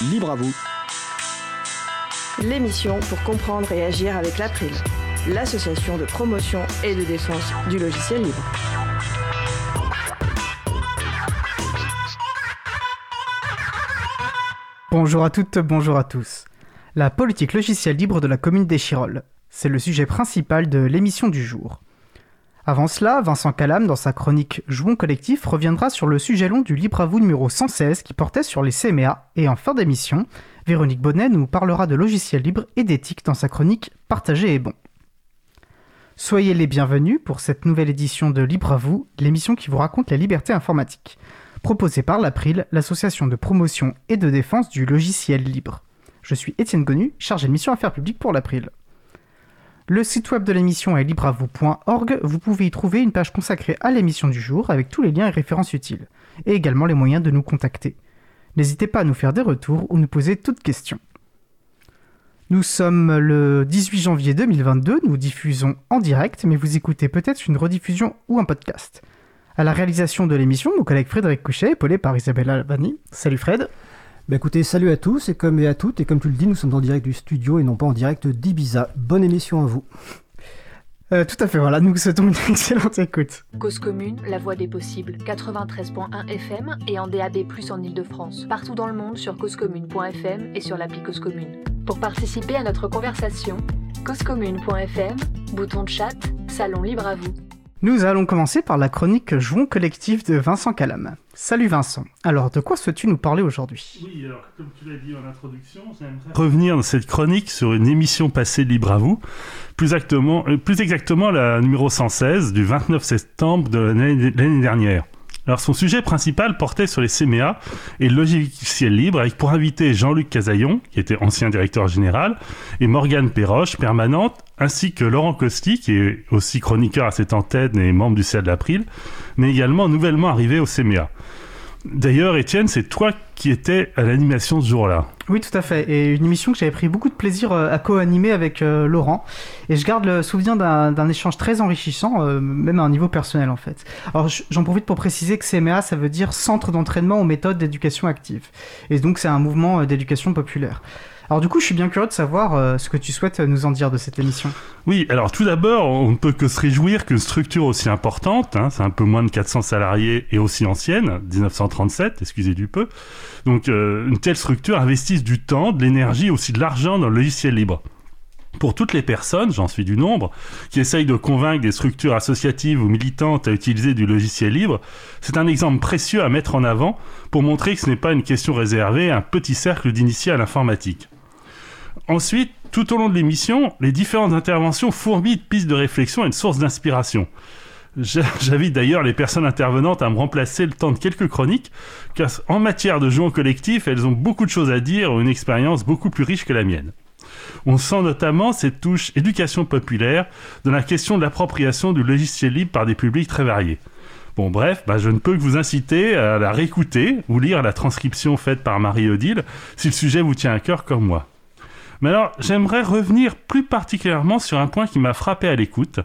Libre à vous. L'émission pour comprendre et agir avec l'April, l'association de promotion et de défense du logiciel libre. Bonjour à toutes, bonjour à tous. La politique logicielle libre de la commune d'Échirolles. C'est le sujet principal de l'émission du jour. Avant cela, Vincent Calam, dans sa chronique Jouons collectif, reviendra sur le sujet long du Libre à vous numéro 116 qui portait sur les CMA. Et en fin d'émission, Véronique Bonnet nous parlera de logiciels libres et d'éthique dans sa chronique Partager est bon. Soyez les bienvenus pour cette nouvelle édition de Libre à vous, l'émission qui vous raconte la liberté informatique, proposée par l'April, l'association de promotion et de défense du logiciel libre. Je suis Étienne Gonu, chargé de mission affaires publiques pour l'April. Le site web de l'émission est libreavou.org. Vous pouvez y trouver une page consacrée à l'émission du jour avec tous les liens et références utiles, et également les moyens de nous contacter. N'hésitez pas à nous faire des retours ou nous poser toutes questions. Nous sommes le 18 janvier 2022, nous diffusons en direct, mais vous écoutez peut-être une rediffusion ou un podcast. À la réalisation de l'émission, mon collègue Frédéric Couchet, épaulé par Isabelle Albani. Salut Fred. Bah écoutez, salut à tous et comme et à toutes, et comme tu le dis, nous sommes en direct du studio et non pas en direct d'Ibiza. Bonne émission à vous. Euh, tout à fait, voilà, nous vous souhaitons une excellente écoute. Cause commune, la voix des possibles, 93.1 FM et en DAB+, en Ile-de-France. Partout dans le monde sur causecommune.fm et sur l'appli Cause Commune. Pour participer à notre conversation, causecommune.fm, bouton de chat, salon libre à vous. Nous allons commencer par la chronique Jouons collectif de Vincent Calam. Salut Vincent. Alors, de quoi souhaites-tu nous parler aujourd'hui? Oui, alors, comme tu l'as dit en introduction, j'aimerais revenir dans cette chronique sur une émission passée libre à vous, plus exactement, euh, plus exactement la numéro 116 du 29 septembre de l'année dernière. Alors son sujet principal portait sur les CMA et le logiciel libre avec pour invité Jean-Luc Casaillon, qui était ancien directeur général, et Morgane Perroche, permanente, ainsi que Laurent Costi, qui est aussi chroniqueur à cette antenne et membre du CA de l'April, mais également nouvellement arrivé au CMA. D'ailleurs, Étienne, c'est toi qui étais à l'animation ce jour-là. Oui, tout à fait. Et une émission que j'avais pris beaucoup de plaisir euh, à co-animer avec euh, Laurent. Et je garde le souvenir d'un échange très enrichissant, euh, même à un niveau personnel en fait. Alors j'en profite pour préciser que CMA, ça veut dire Centre d'entraînement aux méthodes d'éducation active. Et donc c'est un mouvement d'éducation populaire. Alors du coup, je suis bien curieux de savoir euh, ce que tu souhaites nous en dire de cette émission. Oui, alors tout d'abord, on ne peut que se réjouir qu'une structure aussi importante, hein, c'est un peu moins de 400 salariés et aussi ancienne, 1937, excusez du peu, donc euh, une telle structure investisse du temps, de l'énergie, aussi de l'argent dans le logiciel libre. Pour toutes les personnes, j'en suis du nombre, qui essayent de convaincre des structures associatives ou militantes à utiliser du logiciel libre, c'est un exemple précieux à mettre en avant pour montrer que ce n'est pas une question réservée à un petit cercle d'initiés à l'informatique. Ensuite, tout au long de l'émission, les différentes interventions fourmillent de pistes de réflexion et de sources d'inspiration. J'invite d'ailleurs les personnes intervenantes à me remplacer le temps de quelques chroniques, car en matière de jouons collectif, elles ont beaucoup de choses à dire une expérience beaucoup plus riche que la mienne. On sent notamment cette touche éducation populaire dans la question de l'appropriation du logiciel libre par des publics très variés. Bon bref, bah, je ne peux que vous inciter à la réécouter ou lire la transcription faite par Marie-Odile si le sujet vous tient à cœur comme moi. Mais alors, j'aimerais revenir plus particulièrement sur un point qui m'a frappé à l'écoute.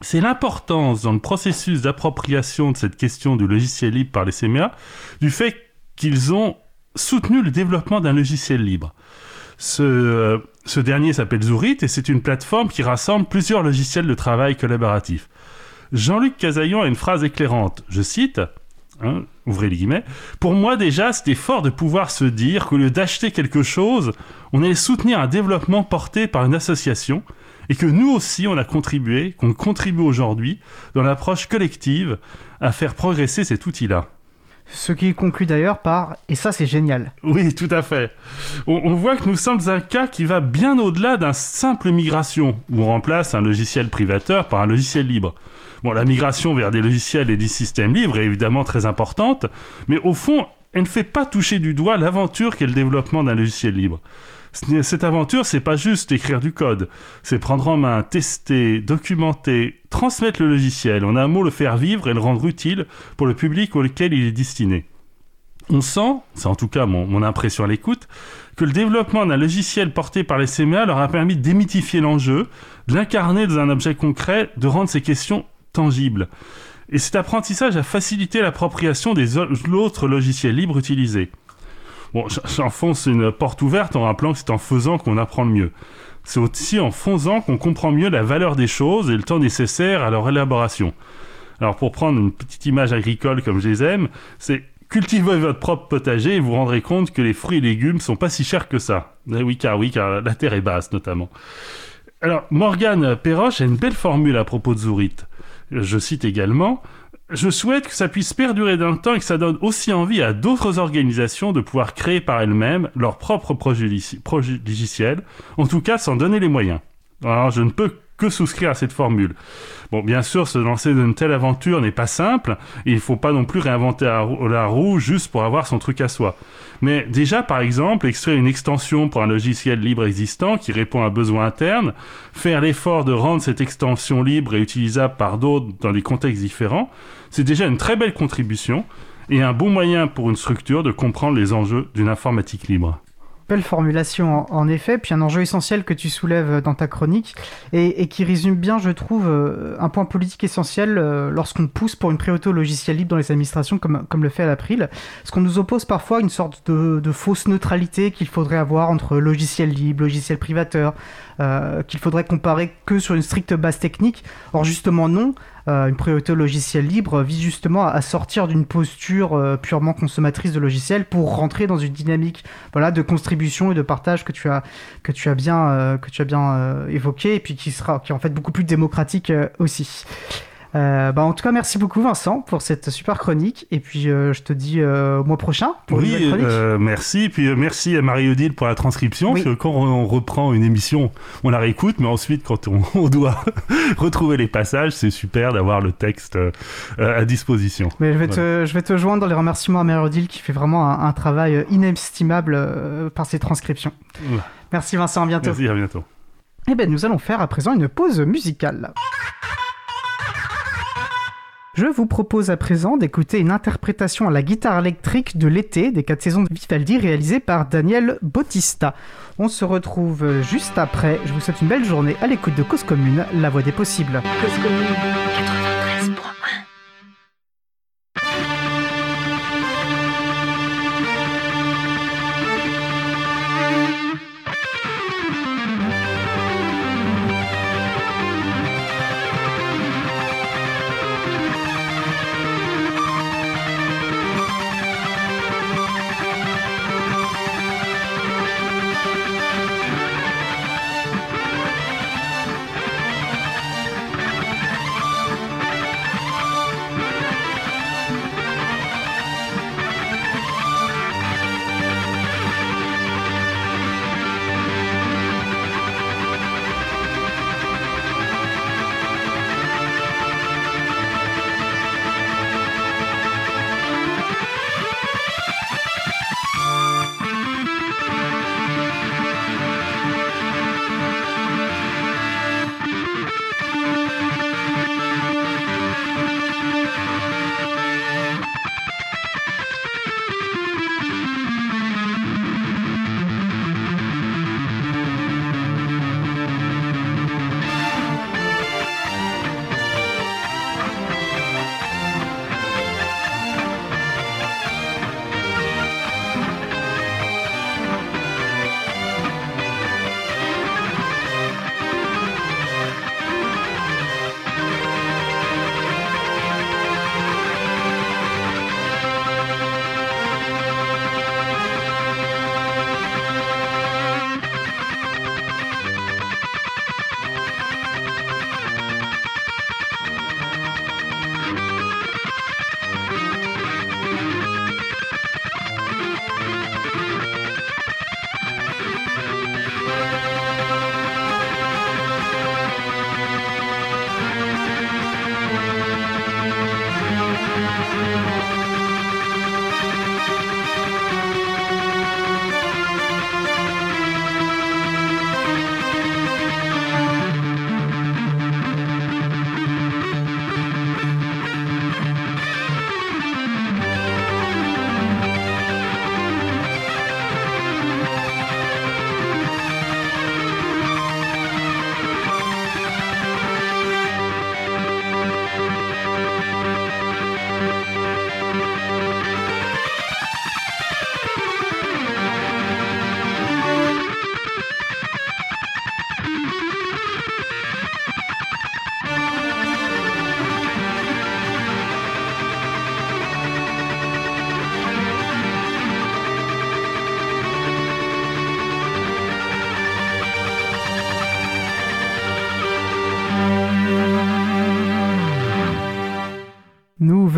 C'est l'importance dans le processus d'appropriation de cette question du logiciel libre par les CMA du fait qu'ils ont soutenu le développement d'un logiciel libre. Ce, euh, ce dernier s'appelle Zourit et c'est une plateforme qui rassemble plusieurs logiciels de travail collaboratif. Jean-Luc Casaillon a une phrase éclairante. Je cite Hein, ouvrez les guillemets. Pour moi, déjà, c'était fort de pouvoir se dire qu'au lieu d'acheter quelque chose, on allait soutenir un développement porté par une association et que nous aussi, on a contribué, qu'on contribue aujourd'hui dans l'approche collective à faire progresser cet outil-là. Ce qui conclut d'ailleurs par et ça c'est génial. Oui, tout à fait. On, on, voit que nous sommes un cas qui va bien au-delà d'un simple migration où on remplace un logiciel privateur par un logiciel libre. Bon, la migration vers des logiciels et des systèmes libres est évidemment très importante, mais au fond, elle ne fait pas toucher du doigt l'aventure qu'est le développement d'un logiciel libre. Cette aventure, c'est pas juste écrire du code, c'est prendre en main, tester, documenter, transmettre le logiciel, en un mot le faire vivre et le rendre utile pour le public auquel il est destiné. On sent, c'est en tout cas mon, impression à l'écoute, que le développement d'un logiciel porté par les CMA leur a permis de démythifier l'enjeu, de l'incarner dans un objet concret, de rendre ces questions tangibles. Et cet apprentissage a facilité l'appropriation des autres logiciels libres utilisés. Bon, j'enfonce une porte ouverte en rappelant que c'est en faisant qu'on apprend le mieux. C'est aussi en faisant qu'on comprend mieux la valeur des choses et le temps nécessaire à leur élaboration. Alors pour prendre une petite image agricole comme je les aime, c'est cultivez votre propre potager et vous rendrez compte que les fruits et légumes sont pas si chers que ça. Eh oui, car oui, car la terre est basse notamment. Alors, Morgane Perroche a une belle formule à propos de Zourit. Je cite également Je souhaite que ça puisse perdurer dans le temps et que ça donne aussi envie à d'autres organisations de pouvoir créer par elles-mêmes leur propre projet logiciel, en tout cas sans donner les moyens. Alors, je ne peux que souscrire à cette formule. Bon, bien sûr, se lancer dans une telle aventure n'est pas simple, et il faut pas non plus réinventer la roue juste pour avoir son truc à soi. Mais déjà, par exemple, extraire une extension pour un logiciel libre existant qui répond à un besoin interne, faire l'effort de rendre cette extension libre et utilisable par d'autres dans des contextes différents, c'est déjà une très belle contribution et un bon moyen pour une structure de comprendre les enjeux d'une informatique libre. Belle formulation en, effet, puis un enjeu essentiel que tu soulèves dans ta chronique et, qui résume bien, je trouve, euh, un point politique essentiel euh, lorsqu'on pousse pour une préauto logiciel libre dans les administrations comme, comme le fait l'April. Parce qu'on nous oppose parfois une sorte de, fausse neutralité qu'il faudrait avoir entre logiciel libre, logiciel privateur, euh, qu'il faudrait comparer que sur une stricte base technique. Or justement non, euh, une priorité logiciel libre vise justement à, sortir d'une posture euh, purement consommatrice de logiciels pour rentrer dans une dynamique voilà de contribution et de partage que tu as que tu as bien euh, que tu as bien évoqué et puis qui sera qui est en fait beaucoup plus démocratique aussi. Euh, bah en tout cas, merci beaucoup Vincent pour cette super chronique. Et puis, euh, je te dis euh, au mois prochain pour oui, une chronique. merci. Puis merci à Marie-Odile pour la transcription. Parce que quand on reprend une émission, on la réécoute. Mais ensuite, quand on, doit retrouver les passages, c'est super d'avoir le texte à disposition. Mais je vais, te, je vais te joindre dans les remerciements à Marie-Odile qui fait vraiment un, travail inestimable par ses transcriptions. Merci Vincent, à bientôt. Merci, à bientôt. Eh bien, nous allons faire à présent une pause musicale. Je vous propose à présent d'écouter une interprétation à la guitare électrique de l'été des quatre saisons de Vivaldi réalisée par Daniel Bautista. On se retrouve juste après. Je vous souhaite une belle journée à l'écoute de Cause Commune, la voix des possibles.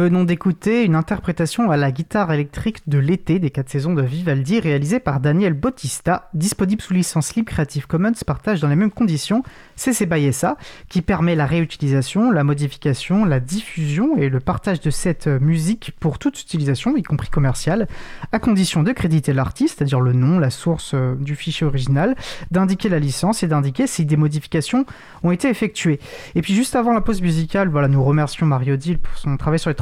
Venons d'écouter une interprétation à la guitare électrique de l'été des quatre saisons de Vivaldi réalisée par Daniel Bautista, disponible sous licence libre Creative Commons, partage dans les mêmes conditions CC by SA, qui permet la réutilisation, la modification, la diffusion et le partage de cette musique pour toute utilisation, y compris commerciale, à condition de créditer l'artiste, c'est-à-dire le nom, la source euh, du fichier original, d'indiquer la licence et d'indiquer si des modifications ont été effectuées. Et puis juste avant la pause musicale, voilà, nous remercions Mario Dill pour son travail sur les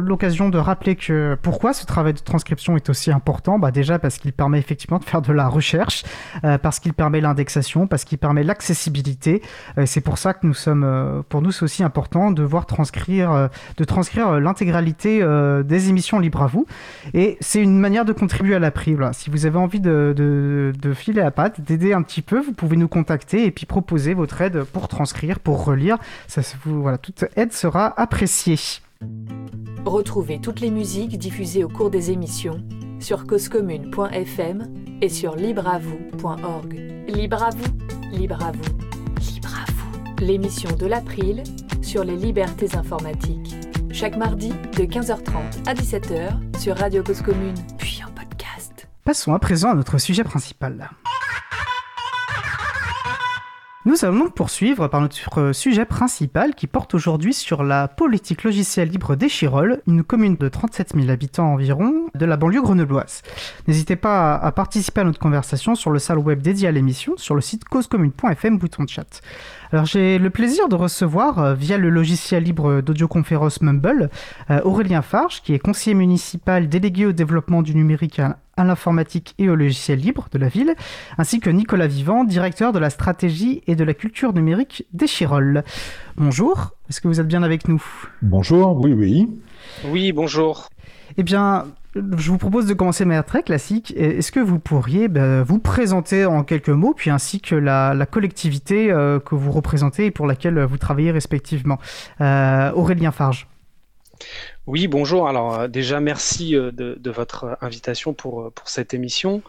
l'occasion de rappeler que pourquoi ce travail de transcription est aussi important, bah déjà parce qu'il permet effectivement de faire de la recherche, euh, parce qu'il permet l'indexation, parce qu'il permet l'accessibilité. Euh, c'est pour ça que nous sommes, euh, pour nous, c'est aussi important de voir transcrire, de transcrire l'intégralité des émissions libres à vous. Et c'est une manière de contribuer à la. Si vous avez envie de, filer à patte, d'aider un petit peu, vous pouvez nous contacter et puis proposer votre aide pour transcrire, pour relire. Ça, voilà, toute aide sera appréciée. Retrouvez toutes les musiques diffusées au cours des émissions sur causecommune.fm et sur libreavoue.org. Libre à vous, libre à vous, libre à vous. L'émission de l'April sur les libertés informatiques. Chaque mardi de 15h30 à 17h sur Radio Cause Commune, puis en podcast. Passons à présent à notre sujet principal. Nous allons donc poursuivre par notre sujet principal qui porte aujourd'hui sur la politique logicielle libre d'Échirol, une commune de 37 000 habitants environ de la banlieue grenobloise. N'hésitez pas à participer à notre conversation sur le salon web dédié à l'émission sur le site causecommune.fm bouton de chat. Alors j'ai le plaisir de recevoir euh, via le logiciel libre d'audioconférence Mumble euh, Aurélien Farge qui est conseiller municipal délégué au développement du numérique à, l'informatique et au logiciel libre de la ville, ainsi que Nicolas Vivant, directeur de la stratégie et de la culture numérique d'Echirol. Bonjour, est-ce que vous êtes bien avec nous? Bonjour, oui oui. Oui, bonjour. Eh bien, je vous propose de commencer de manière très classique. Est-ce que vous pourriez ben, vous présenter en quelques mots, puis ainsi que la, collectivité euh, que vous représentez et pour laquelle vous travaillez respectivement? Euh, Aurélien Farge. Oui, bonjour. Alors euh, déjà, merci euh, de, votre invitation pour, euh, cette émission.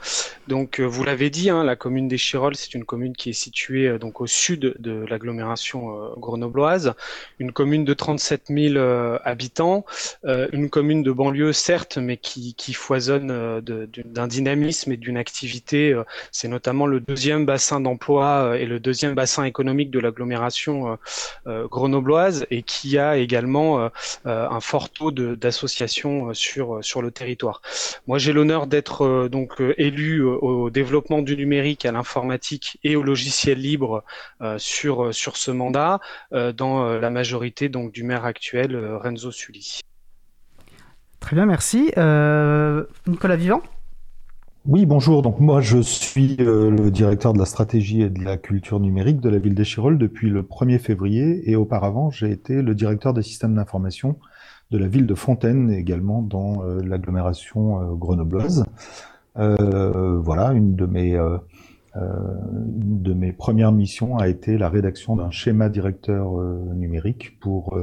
Donc, vous l'avez dit, hein, la commune des Chirolles, c'est une commune qui est située donc au sud de l'agglomération grenobloise, une commune de 37 000 habitants, une commune de banlieue certes, mais qui, qui foisonne d'un dynamisme et d'une activité. c'est notamment le deuxième bassin d'emploi et le deuxième bassin économique de l'agglomération grenobloise et qui a également un fort taux d'associations euh, sur, euh, sur le territoire. Moi, j'ai l'honneur d'être euh, donc élu au développement du numérique, à l'informatique et au logiciel libre sur, sur ce mandat, dans la majorité donc du maire actuel, Renzo Sully. Très bien, merci. Nicolas Vivant? Oui, bonjour. Donc moi, je suis le directeur de la stratégie et de la culture numérique de la ville d'Échirol depuis le 1er février et auparavant, j'ai été le directeur des systèmes d'information de la ville de Fontaine également dans euh, l'agglomération euh, grenobloise. Euh, voilà, une de mes de mes premières missions a été la rédaction d'un schéma directeur numérique pour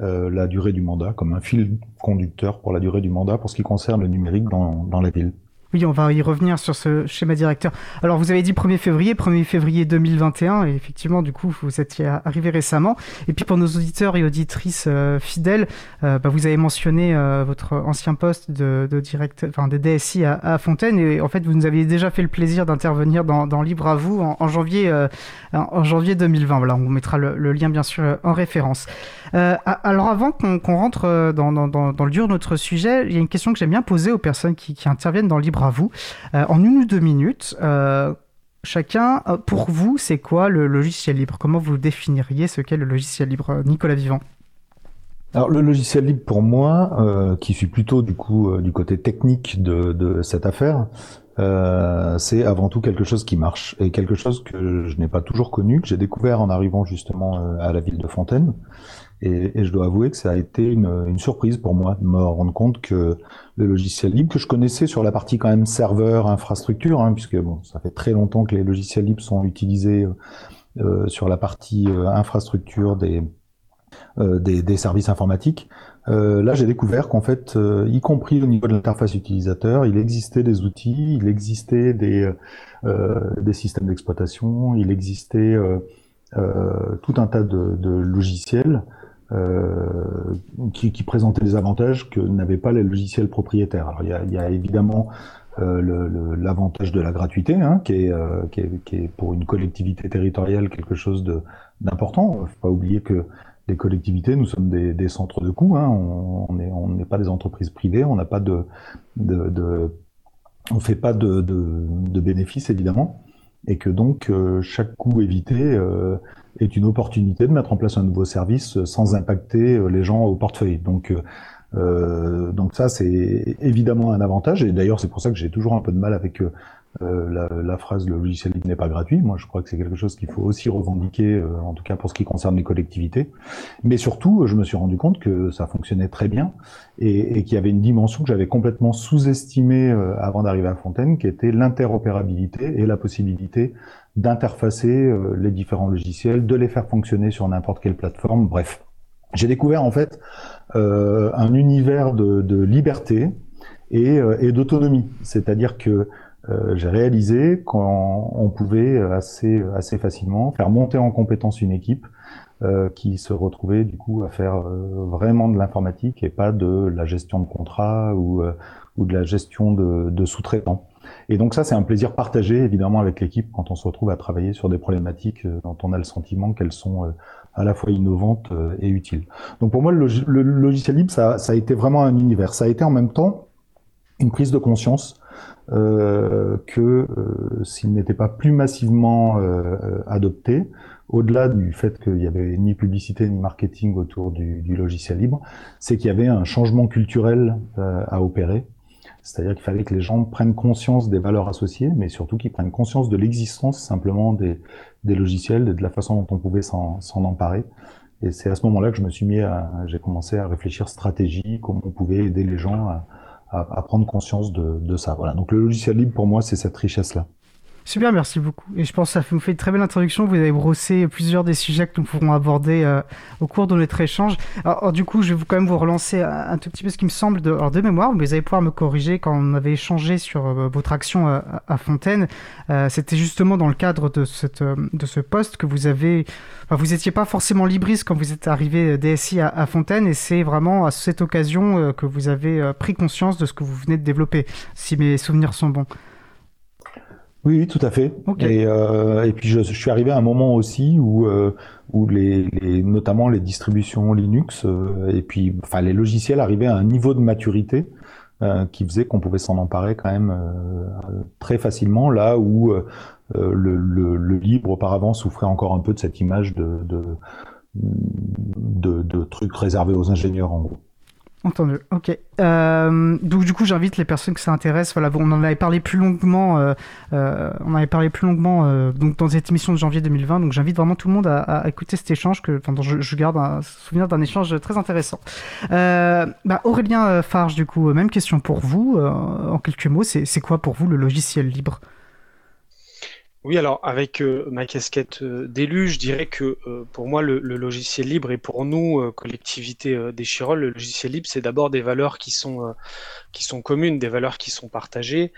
la durée du mandat, comme un fil conducteur pour la durée du mandat pour ce qui concerne le numérique dans, dans la ville. Oui, on va y revenir sur ce schéma directeur. Alors, vous avez dit 1er février, 1er février 2021, et effectivement, du coup, vous êtes arrivé récemment. Et puis, pour nos auditeurs et auditrices euh, fidèles, euh, bah, vous avez mentionné euh, votre ancien poste de, de directeur, enfin, de DSI à, à, Fontaine, et en fait, vous nous aviez déjà fait le plaisir d'intervenir dans, Libre à vous en, janvier, en janvier 2020. Voilà, on mettra le, lien, bien sûr, en référence. alors, avant qu'on rentre dans, le dur de notre sujet, il y a une question que j'aime bien poser aux personnes qui, qui interviennent dans Libre à vous. Euh, en une ou deux minutes, euh, chacun, euh, pour vous, c'est quoi le logiciel libre? Comment vous définiriez ce qu'est le logiciel libre Nicolas Vivant? Alors le logiciel libre pour moi, qui suis plutôt du coup du côté technique de, cette affaire, c'est avant tout quelque chose qui marche et quelque chose que je n'ai pas toujours connu, que j'ai découvert en arrivant justement à la ville de Fontaine. Et, et, je dois avouer que ça a été une, une, surprise pour moi de me rendre compte que le logiciel libre, que je connaissais sur la partie quand même serveur, infrastructure, hein, puisque bon, ça fait très longtemps que les logiciels libres sont utilisés euh, euh sur la partie euh, infrastructure des, euh, des, des, services informatiques. là, j'ai découvert qu'en fait, y compris au niveau de l'interface utilisateur, il existait des outils, il existait des, des systèmes d'exploitation, il existait tout un tas de, de logiciels qui, qui, présentait des avantages que n'avaient pas les logiciels propriétaires. Alors il y a, y a évidemment l'avantage de la gratuité, hein, qui, est, qui, est, qui, est, pour une collectivité territoriale quelque chose d'important. Faut pas oublier que les collectivités, nous sommes des, des centres de coûts, hein, on n'est on n'est pas des entreprises privées, on n'a pas de, de, de, on fait pas de, de, bénéfices évidemment, et que donc chaque coût évité est une opportunité de mettre en place un nouveau service sans impacter les gens au portefeuille. Donc euh, donc ça, c'est évidemment un avantage, et d'ailleurs c'est pour ça que j'ai toujours un peu de mal avec euh, la, la, phrase le logiciel libre n'est pas gratuit. Moi, je crois que c'est quelque chose qu'il faut aussi revendiquer, euh, en tout cas pour ce qui concerne les collectivités. Mais surtout, je me suis rendu compte que ça fonctionnait très bien et, et qu'il y avait une dimension que j'avais complètement sous-estimée avant d'arriver à Fontaine, qui était l'interopérabilité et la possibilité d'interfacer les différents logiciels, de les faire fonctionner sur n'importe quelle plateforme. Bref, j'ai découvert en fait euh, un univers de, de liberté et, euh, d'autonomie. C'est-à-dire que euh, j'ai réalisé qu'on pouvait assez, assez facilement faire monter en compétence une équipe euh, qui se retrouvait du coup à faire vraiment de l'informatique et pas de la gestion de contrat ou, ou de la gestion de, de sous-traitants. Et donc ça, c'est un plaisir partagé évidemment avec l'équipe quand on se retrouve à travailler sur des problématiques dont on a le sentiment qu'elles sont à la fois innovante euh, et utile. Donc pour moi, le, logiciel libre, ça, a été vraiment un univers. Ça a été en même temps une prise de conscience euh, que euh, s'il n'était pas plus massivement euh, adopté, au-delà du fait qu'il y avait ni publicité ni marketing autour du logiciel libre, c'est qu'il y avait un changement culturel à opérer. C'est-à-dire qu'il fallait que les gens prennent conscience des valeurs associées, mais surtout qu'ils prennent conscience de l'existence simplement des, des logiciels et de la façon dont on pouvait s'en emparer. Et c'est à ce moment-là que je me suis mis à, j'ai commencé à réfléchir stratégie, comment on pouvait aider les gens à, à, à prendre conscience de, de, ça. Voilà. Donc le logiciel libre pour moi, c'est cette richesse-là. Super, merci beaucoup. Et je pense que ça vous fait une très belle introduction. Vous avez brossé plusieurs des sujets que nous pourrons aborder euh, au cours de notre échange. Alors, du coup, je vais quand même vous relancer un, tout petit peu ce qui me semble de, de mémoire, vous allez pouvoir me corriger quand on avait échangé sur euh, votre action euh, à Fontaine. C'était justement dans le cadre de, ce poste que vous avez... Vous n'étiez pas forcément libriste quand vous êtes arrivé DSI à, à Fontaine, et c'est vraiment à cette occasion que vous avez pris conscience de ce que vous venez de développer, si mes souvenirs sont bons. Oui, tout à fait. Et, euh, et, puis je, je, suis arrivé à un moment aussi où, euh, où les, les, notamment les distributions Linux euh, et puis enfin les logiciels arrivaient à un niveau de maturité euh, qui faisait qu'on pouvait s'en emparer quand même euh, très facilement là où le, le, le, libre auparavant souffrait encore un peu de cette image de, de, de, de trucs réservés aux ingénieurs en gros. Entendu, ok. Euh, donc du coup, j'invite les personnes que ça intéresse. Voilà, on en avait parlé plus longuement. Euh, euh, on avait parlé plus longuement donc dans cette émission de janvier 2020. Donc j'invite vraiment tout le monde à, écouter cet échange que, je, garde un souvenir d'un échange très intéressant. Bah, Aurélien Farge, du coup, même question pour vous. en quelques mots, c'est quoi pour vous le logiciel libre? Oui, alors avec euh, ma casquette euh, d'élu, je dirais que euh, pour moi, le, le, logiciel libre et pour nous, collectivité des Chirolles, le logiciel libre, c'est d'abord des valeurs qui sont, qui sont communes, des valeurs qui sont partagées.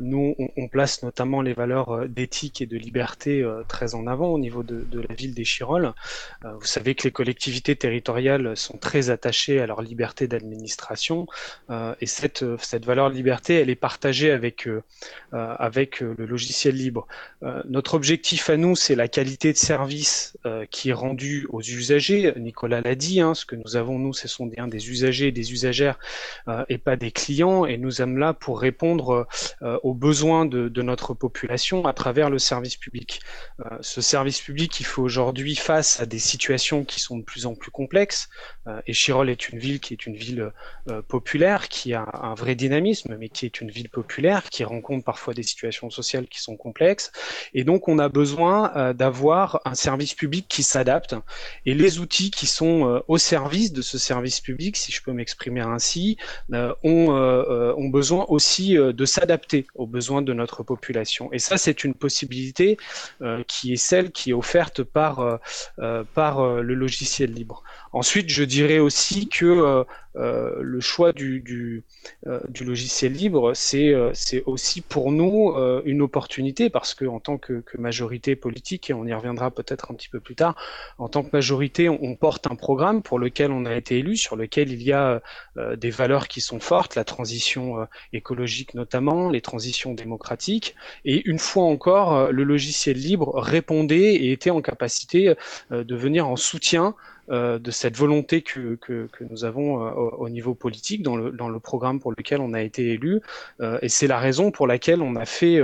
nous, on, place notamment les valeurs d'éthique et de liberté très en avant au niveau de, la ville des Chirolles. vous savez que les collectivités territoriales sont très attachées à leur liberté d'administration et cette, cette valeur liberté, elle est partagée avec, avec le logiciel libre. Euh, notre objectif à nous, c'est la qualité de service euh, qui est rendue aux usagers. Nicolas l'a dit, hein, ce que nous avons, nous, ce sont bien des usagers et des usagères euh, et pas des clients. Et nous sommes là pour répondre aux besoins de, notre population à travers le service public. ce service public, il faut aujourd'hui face à des situations qui sont de plus en plus complexes. et Chirol est une ville qui est une ville populaire, qui a un vrai dynamisme, mais qui est une ville populaire, qui rencontre parfois des situations sociales qui sont complexes et donc, on a besoin euh, d'avoir un service public qui s'adapte. Et les outils qui sont euh, au service de ce service public, si je peux m'exprimer ainsi, euh, ont, ont besoin aussi de s'adapter aux besoins de notre population. Et ça, c'est une possibilité qui est celle qui est offerte par, par le logiciel libre. Ensuite, je dirais aussi que euh, le choix euh, du logiciel libre, c'est euh, aussi pour nous une opportunité parce que en tant que, que, majorité politique, et on y reviendra peut-être un petit peu plus tard, en tant que majorité, on, on, porte un programme pour lequel on a été élu, sur lequel il y a des valeurs qui sont fortes, la transition écologique notamment, les transitions démocratiques, et une fois encore, le logiciel libre répondait et était en capacité de venir en soutien euh, de cette volonté que, que, nous avons euh, au, niveau politique dans le, dans le programme pour lequel on a été élu. Euh, et c'est la raison pour laquelle on a fait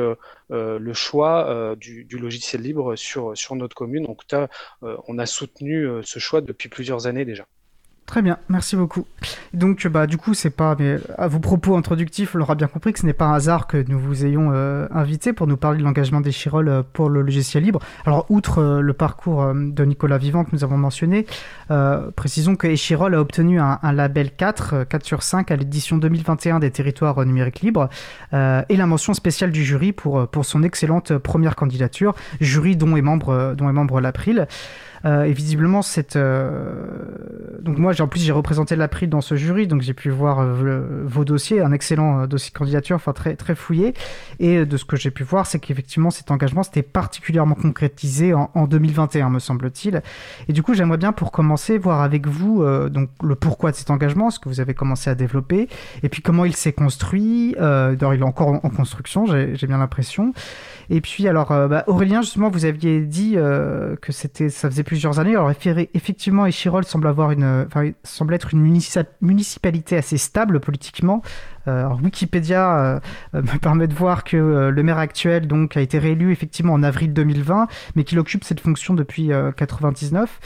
le choix du, logiciel libre sur, sur notre commune. En tout cas, on a soutenu ce choix depuis plusieurs années déjà. Très bien, merci beaucoup. Donc, bah, du coup, c'est pas, mais à vos propos introductifs, on l'aura bien compris que ce n'est pas un hasard que nous vous ayons euh, invité pour nous parler de l'engagement des Chirol euh, pour le logiciel libre. Alors, outre euh, le parcours de Nicolas Vivant que nous avons mentionné, précisons que Echirol a obtenu un, un, label 4, 4 sur 5 à l'édition 2021 des territoires numériques libres et la mention spéciale du jury pour, pour son excellente première candidature, jury dont est membre, dont est membre l'April. Euh, et visiblement, cette. Euh, donc, moi, en plus, j'ai représenté l'April dans ce jury, donc j'ai pu voir euh, vos dossiers, un excellent dossier candidature, enfin très, très fouillé. Et de ce que j'ai pu voir, c'est qu'effectivement, cet engagement s'était particulièrement concrétisé en, en 2021, me semble-t-il. Et du coup, j'aimerais bien, pour commencer, voir avec vous donc le pourquoi de cet engagement, ce que vous avez commencé à développer, et puis comment il s'est construit. D'ailleurs, il est encore en, en construction, j'ai bien l'impression. Et puis, alors, bah, Aurélien, justement, vous aviez dit que c'était, ça faisait plusieurs années. Alors effectivement, Échirol semble avoir une, semble être une municipalité assez stable politiquement, euh, Wikipédia euh, euh, me permet de voir que le maire actuel donc a été réélu effectivement en avril 2020, mais qu'il occupe cette fonction depuis 99.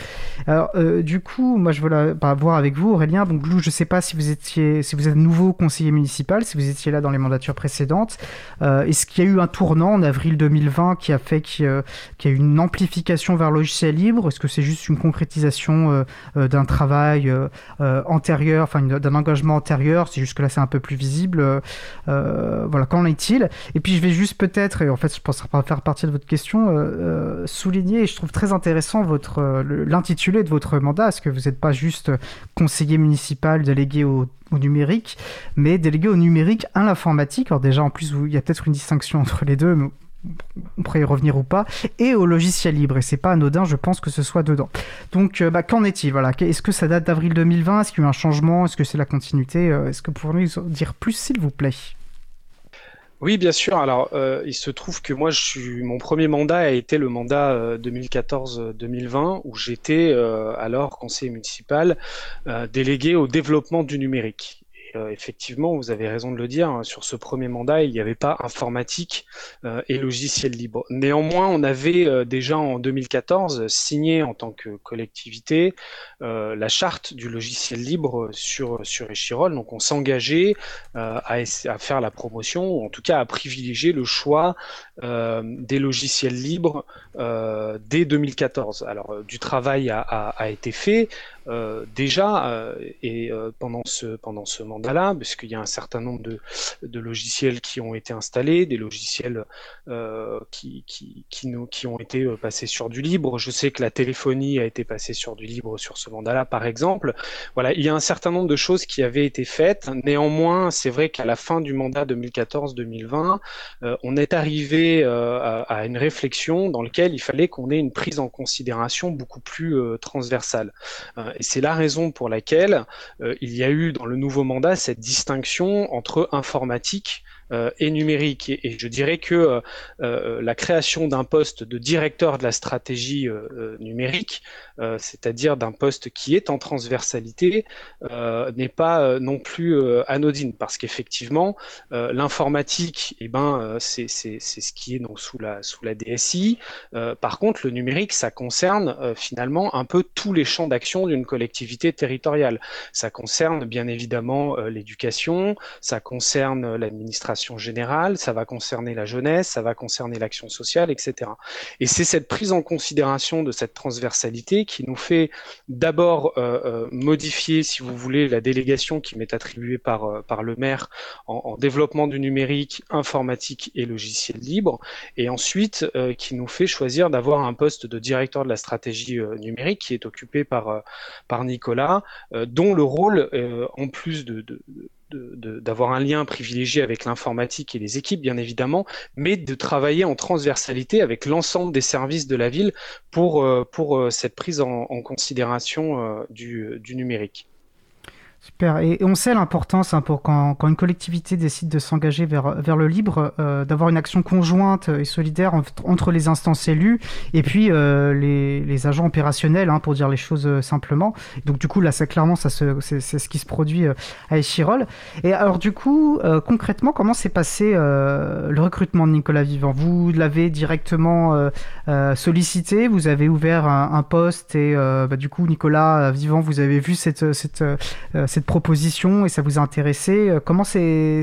Alors du coup, moi je veux la, bah, voir avec vous, Aurélien. Donc Lou, je sais pas si vous étiez, si vous êtes nouveau conseiller municipal, si vous étiez là dans les mandatures précédentes. Est-ce qu'il y a eu un tournant en avril 2020 qui a fait qu'il y a eu une amplification vers le logiciel libre? Est-ce que c'est juste une concrétisation d'un travail antérieur, enfin d'un engagement antérieur? C'est juste que là c'est un peu plus visible visible. Euh, euh, voilà, qu'en est-il? Et puis je vais juste peut-être, et en fait je pense pas faire partie de votre question, euh, souligner, et je trouve très intéressant votre l'intitulé de votre mandat, parce que vous n'êtes pas juste conseiller municipal délégué au, numérique, mais délégué au numérique à l'informatique. Alors déjà, en plus, il y a peut-être une distinction entre les deux, on pourrait y revenir ou pas, et au logiciel libre. Et c'est pas anodin, je pense que ce soit dedans. Donc, euh, bah, qu'en est-il voilà? Est-ce que ça date d'avril 2020 Est-ce qu'il y a eu un changement? Est-ce que c'est la continuité? Euh, Est-ce que vous pouvez nous dire plus, s'il vous plaît? Oui, bien sûr. Alors, euh, il se trouve que moi, je suis, mon premier mandat a été le mandat 2014-2020, où j'étais alors conseiller municipal délégué au développement du numérique. Euh, effectivement, vous avez raison de le dire, hein, sur ce premier mandat, il n'y avait pas informatique euh, et logiciel libre. Néanmoins, on avait euh, déjà en 2014 signé en tant que collectivité la charte du logiciel libre sur, sur. Donc on s'engageait à, faire la promotion, ou en tout cas à privilégier le choix des logiciels libres dès 2014. Alors du travail a été fait. Euh, déjà, euh, et euh, pendant ce, pendant ce mandat-là, puisqu'il y a un certain nombre de, de, logiciels qui ont été installés, des logiciels qui, qui, qui, nous, qui ont été passés sur du libre. Je sais que la téléphonie a été passée sur du libre sur ce mandat-là, par exemple. Voilà, il y a un certain nombre de choses qui avaient été faites. Néanmoins, c'est vrai qu'à la fin du mandat 2014-2020, on est arrivé à, à, une réflexion dans laquelle il fallait qu'on ait une prise en considération beaucoup plus transversale c'est la raison pour laquelle euh, il y a eu dans le nouveau mandat cette distinction entre informatique et numérique. Et, je dirais que euh, euh, la création d'un poste de directeur de la stratégie numérique, c'est-à-dire d'un poste qui est en transversalité, n'est pas non plus anodine, parce qu'effectivement, l'informatique, eh ben, c'est ce qui est donc sous la, sous la DSI. par contre, le numérique, ça concerne finalement un peu tous les champs d'action d'une collectivité territoriale. Ça concerne bien évidemment l'éducation, ça concerne l'administration générale, ça va concerner la jeunesse, ça va concerner l'action sociale, etc. Et c'est cette prise en considération de cette transversalité qui nous fait d'abord euh, euh, modifier, si vous voulez, la délégation qui m'est attribuée par, euh, par le maire en, en, développement du numérique, informatique et logiciel libre, et ensuite qui nous fait choisir d'avoir un poste de directeur de la stratégie numérique qui est occupé par, par Nicolas, dont le rôle, en plus de d'avoir un lien privilégié avec l'informatique et les équipes, bien évidemment, mais de travailler en transversalité avec l'ensemble des services de la ville pour, euh, pour euh, cette prise en, considération euh, du numérique. Super. Et, on sait l'importance hein, pour quand, une collectivité décide de s'engager vers, vers le libre, euh, d'avoir une action conjointe et solidaire entre, les instances élues et puis euh, les, agents opérationnels, hein, pour dire les choses euh, simplement. Donc du coup, là, c'est clairement ça, c'est ce qui se produit à Échirol. Et alors du coup, concrètement, comment s'est passé le recrutement de Nicolas Vivant? Vous l'avez directement sollicité, vous avez ouvert un, un poste et bah, du coup, Nicolas Vivant, vous avez vu cette, cette, cette proposition et ça vous a intéressé. Euh, comment c'est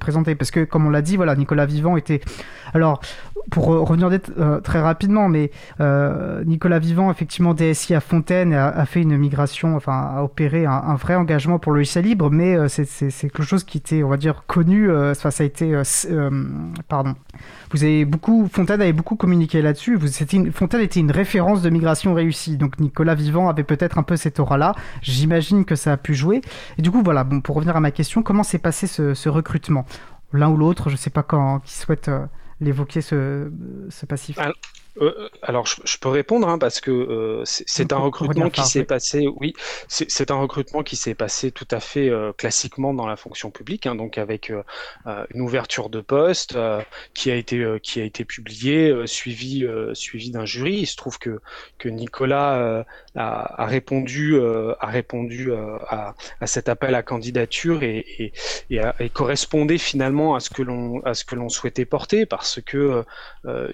présenté? Parce que, comme on l'a dit, voilà, Nicolas Vivant était. Alors, pour revenir euh, très rapidement, mais euh, Nicolas Vivant, effectivement, DSI à Fontaine, a, a fait une migration, enfin, a opéré un, un, vrai engagement pour le logiciel libre, mais euh, c'est quelque chose qui était, on va dire, connu. Euh, enfin, ça a été. Euh, pardon. Vous avez beaucoup. Fontaine avait beaucoup communiqué là-dessus. Fontaine était une référence de migration réussie. Donc, Nicolas Vivant avait peut-être un peu cette aura-là. J'imagine que ça a pu jouer. Et du coup, voilà, bon, pour revenir à ma question, comment s'est passé ce, ce recrutement? L'un ou l'autre, je sais pas quand, qui souhaite l'évoquer ce, ce passif euh, alors je, je, peux répondre hein, parce que euh, c'est un recrutement qui s'est passé. Oui, c'est un recrutement qui s'est passé tout à fait euh, classiquement dans la fonction publique, hein, donc avec euh, euh, une ouverture de poste qui a été qui a été publiée, suivi suivi d'un jury. Il se trouve que que Nicolas a, a, répondu a répondu à, à, cet appel à candidature et, et, et, a, et correspondait finalement à ce que l'on à ce que l'on souhaitait porter parce que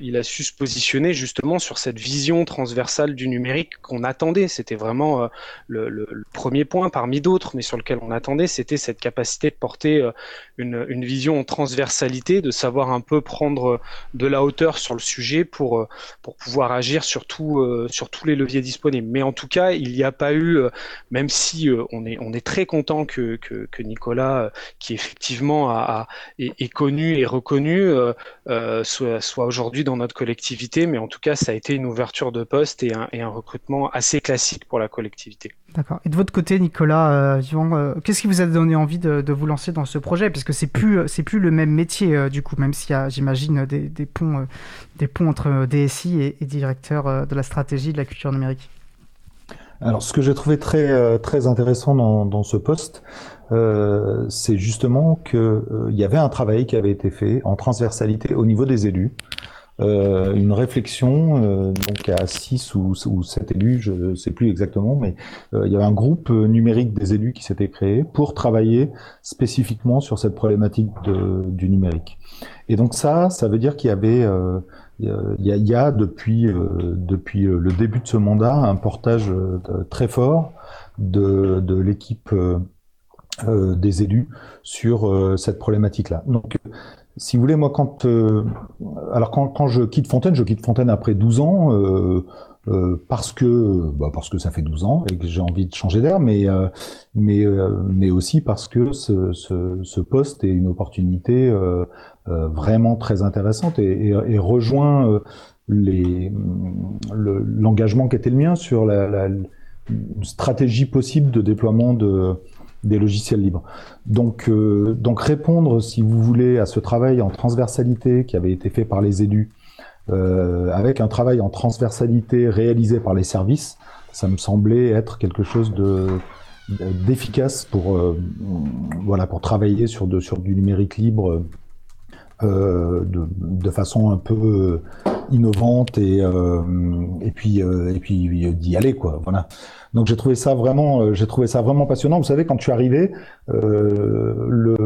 il a su se positionner justement sur cette vision transversale du numérique qu'on attendait. C'était vraiment euh, le, premier point parmi d'autres, mais sur lequel on attendait, c'était cette capacité de porter euh, une, vision en transversalité, de savoir un peu prendre de la hauteur sur le sujet pour, euh, pouvoir agir sur, euh, tous les leviers disponibles. Mais en tout cas, il n'y a pas eu, euh, même si on, est, très content que, Nicolas, qui effectivement est, connu et reconnu, soit, soit aujourd'hui dans notre collectivité, mais en tout cas, ça a été une ouverture de poste et un, et un recrutement assez classique pour la collectivité. D'accord. Et de votre côté, Nicolas, euh, euh, qu'est-ce qui vous a donné envie de, de, vous lancer dans ce projet? Parce que c'est plus, c'est plus le même métier euh, du coup, même s'il y a, j'imagine, des, des, ponts, euh, des ponts entre DSI et, et directeur euh, de la stratégie de la culture numérique. Alors, ce que j'ai trouvé très très intéressant dans, dans ce poste, euh, c'est justement qu'il euh, y avait un travail qui avait été fait en transversalité au niveau des élus. Euh, une réflexion euh, donc à 6 ou, ou 7 élus, je ne sais plus exactement, mais euh, il y avait un groupe numérique des élus qui s'était créé pour travailler spécifiquement sur cette problématique de, du numérique. Et donc ça, ça veut dire qu'il y avait, euh, il, y a, il y a depuis, depuis le début de ce mandat un portage très fort de, de l'équipe des élus sur cette problématique-là. Donc si vous voulez, moi, quand, euh, alors quand, quand, je quitte Fontaine, je quitte Fontaine après 12 ans, euh, euh, parce que, bah parce que ça fait 12 ans et que j'ai envie de changer d'air, mais, euh, mais, euh, mais aussi parce que ce, ce, ce, poste est une opportunité euh, vraiment très intéressante et, et, et rejoint l'engagement qui était le mien sur la, la stratégie possible de déploiement de des logiciels libres. Donc, euh, donc répondre, si vous voulez, à ce travail en transversalité qui avait été fait par les élus, euh, avec un travail en transversalité réalisé par les services, ça me semblait être quelque chose de d'efficace pour euh, voilà pour travailler sur de sur du numérique libre de, de, façon un peu innovante et euh, et puis et puis d'y aller quoi voilà donc j'ai trouvé ça vraiment, euh, j'ai trouvé ça vraiment passionnant. Vous savez, quand je suis arrivé, euh, le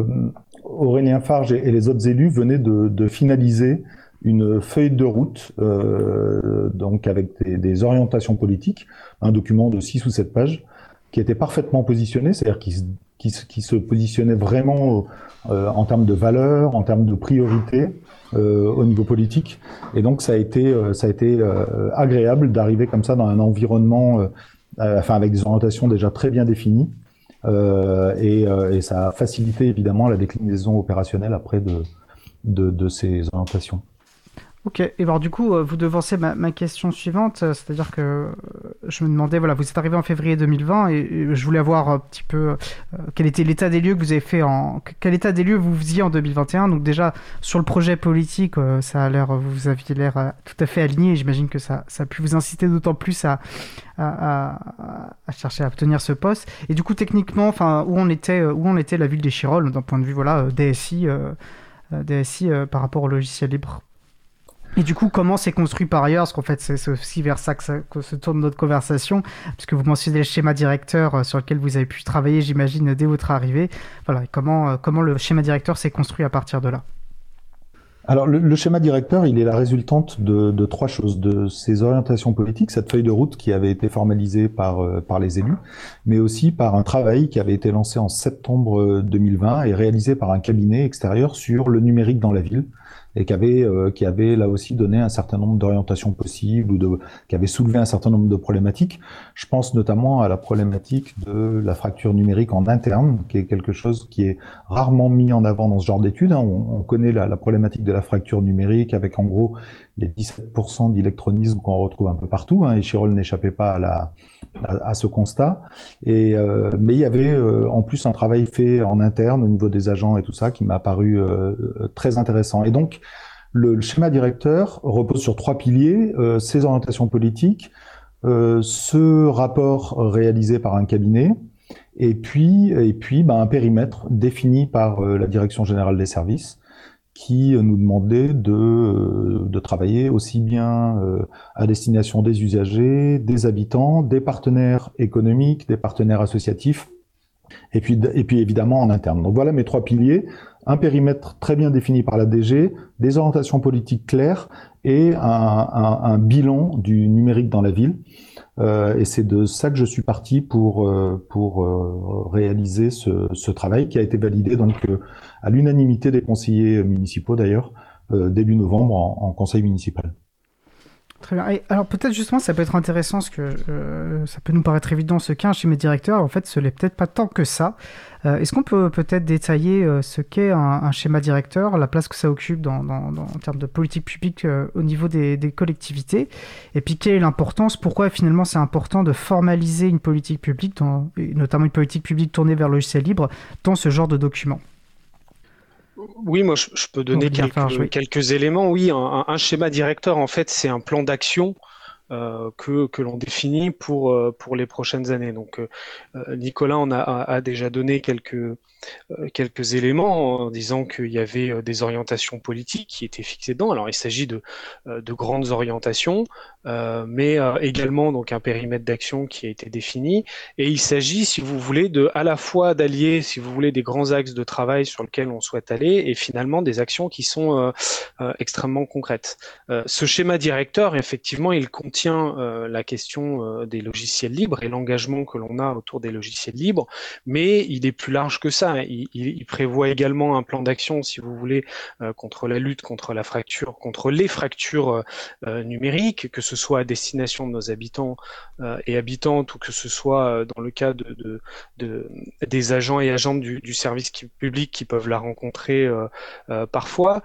Aurélien Farge et, les autres élus venaient de, de finaliser une feuille de route, euh, donc avec des, des, orientations politiques, un document de 6 ou 7 pages, qui était parfaitement positionné, c'est-à-dire qui qui, qui se positionnait vraiment en termes de valeurs, en termes de priorité au niveau politique. Et donc ça a été, ça a été agréable d'arriver comme ça dans un environnement, avec des orientations déjà très bien définies. Et, et, ça a facilité évidemment la déclinaison opérationnelle après de ces orientations. Ok, et alors du coup, euh, vous devancez ma, question suivante, euh, c'est-à-dire que euh, je me demandais, voilà, vous êtes arrivé en février 2020 et, je voulais avoir un petit peu quel était l'état des lieux que vous avez fait en... Quel état des lieux vous faisiez en 2021 Donc déjà, sur le projet politique, ça a l'air, vous aviez l'air tout à fait aligné, j'imagine que ça, ça a pu vous inciter d'autant plus à, à, chercher à obtenir ce poste. Et du coup, techniquement, enfin, où on était, où on était la ville des Chirolles d'un point de vue, voilà, DSI, DSI par rapport au logiciel libre? Et du coup, comment c'est construit par ailleurs? Parce qu'en fait, c'est aussi vers ça que, se tourne notre conversation, puisque vous mentionnez le schéma directeur euh, sur lequel vous avez pu travailler, j'imagine, dès votre arrivée. Voilà, comment, euh, comment le schéma directeur s'est construit à partir de là? Alors, le, schéma directeur, il est la résultante de, de, trois choses. De ces orientations politiques, cette feuille de route qui avait été formalisée par euh, par les élus, mais aussi par un travail qui avait été lancé en septembre 2020 et réalisé par un cabinet extérieur sur le numérique dans la ville, et qui avait, euh, qui avait là aussi donné un certain nombre d'orientations possibles ou de, qui avait soulevé un certain nombre de problématiques. Je pense notamment à la problématique de la fracture numérique en interne, qui est quelque chose qui est rarement mis en avant dans ce genre d'études. Hein. On, on, connaît la, problématique de la fracture numérique avec en gros les 17% d'électronisme qu'on retrouve un peu partout. Hein, et Chirol n'échappait pas à, ce constat. Euh, mais il y avait euh, en plus un travail fait en interne au niveau des agents et tout ça qui m'a paru euh, très intéressant. Et donc, le, schéma directeur repose sur trois piliers, ces orientations politiques, ce rapport réalisé par un cabinet, et puis, et puis ben, un périmètre défini par la Direction générale des services, qui nous demandait de, euh, de travailler aussi bien euh, à destination des usagers, des habitants, des partenaires économiques, des partenaires associatifs, et puis, évidemment en interne. Donc voilà mes trois piliers, un périmètre très bien défini par la DG, des orientations politiques claires et un bilan du numérique dans la ville. Euh, et c'est de ça que je suis parti pour euh, pour euh, réaliser ce, travail qui a été validé donc à l'unanimité des conseillers municipaux d'ailleurs début novembre en conseil municipal. Très bien. Alors peut-être justement, ça peut être intéressant, parce que euh, ça peut nous paraître évident ce qu'est un schéma directeur. En fait, ce n'est peut-être pas tant que ça. Euh, Est-ce qu'on peut peut-être détailler euh, ce qu'est un, schéma directeur, la place que ça occupe en termes de politique publique au niveau des, collectivités, et puis quelle est l'importance, pourquoi finalement c'est important de formaliser une politique publique, notamment une politique publique tournée vers le logiciel libre, dans ce genre de documents oui, moi je, peux donner quelques, quelques, éléments. Oui, un, un, schéma directeur, en fait, c'est un plan d'action euh, que, que l'on définit pour, euh, pour les prochaines années. Donc euh, Nicolas en a, a, déjà donné quelques, quelques éléments en disant qu'il y avait des orientations politiques qui étaient fixées dedans. Alors il s'agit de, de grandes orientations, mais également donc un périmètre d'action qui a été défini. Et il s'agit, si vous voulez, de à la fois d'allier, si vous voulez, des grands axes de travail sur lesquels on souhaite aller, et finalement des actions qui sont extrêmement concrètes. ce schéma directeur, effectivement, il contient euh, la question euh, des logiciels libres et l'engagement que l'on a autour des logiciels libres, mais il est plus large que ça. Il, prévoit également un plan d'action, si vous voulez, euh, contre la lutte contre la fracture, contre les fractures numériques, que ce soit à destination de nos habitants et habitantes ou que ce soit dans le cas de, de, de des agents et agentes du, service public qui peuvent la rencontrer parfois.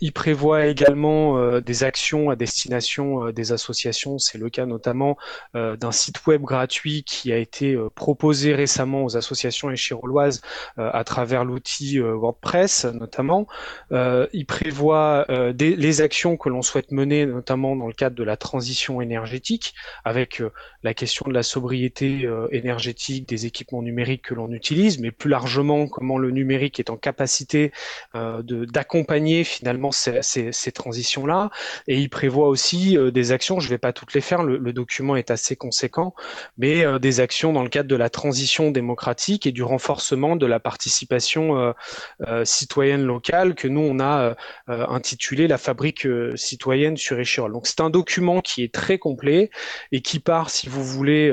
il prévoit également des actions à destination des associations c'est le cas notamment euh, d'un site web gratuit qui a été euh, proposé récemment aux associations échiroloises euh, à travers l'outil WordPress notamment. il prévoit les actions que l'on souhaite mener notamment dans le cadre de la transition énergétique avec la question de la sobriété énergétique des équipements numériques que l'on utilise, mais plus largement comment le numérique est en capacité d'accompagner finalement ces, ces, transitions-là. Et il prévoit aussi des actions, je ne vais pas toutes les faire, le, document est assez conséquent, mais des actions dans le cadre de la transition démocratique et du renforcement de la participation citoyenne locale que nous, on a intitulé La fabrique citoyenne sur Échirol. Donc c'est un document qui est très complet et qui part, si vous voulez,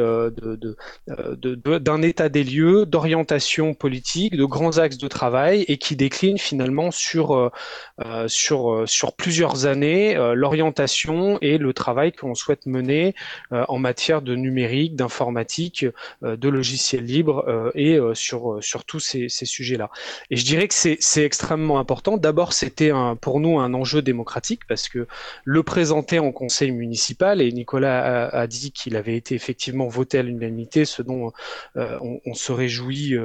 d'un état des lieux, d'orientation politique, de grands axes de travail et qui décline finalement sur, sur, sur plusieurs années l'orientation et le travail qu'on souhaite mener en matière de numérique, d'informatique, de logiciels libres et sur, sur tous ces, sujets-là. Et je dirais que c'est extrêmement important. D'abord, c'était pour nous un enjeu démocratique parce que le présenter en conseil municipal, et Nicolas a, dit qu'il avait été effectivement voté à l'unanimité, ce dont on, se réjouit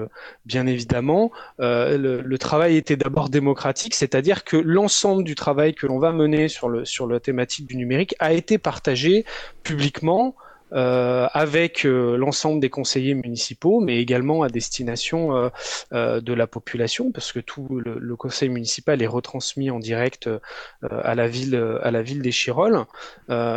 bien évidemment. le, travail était d'abord démocratique, c'est-à-dire que l'ensemble du travail que l'on va mener sur, le, sur la thématique du numérique a été partagé publiquement euh, avec euh, l'ensemble des conseillers municipaux, mais également à destination euh, de la population, parce que tout le, conseil municipal est retransmis en direct à la ville, à la ville des Chirolles.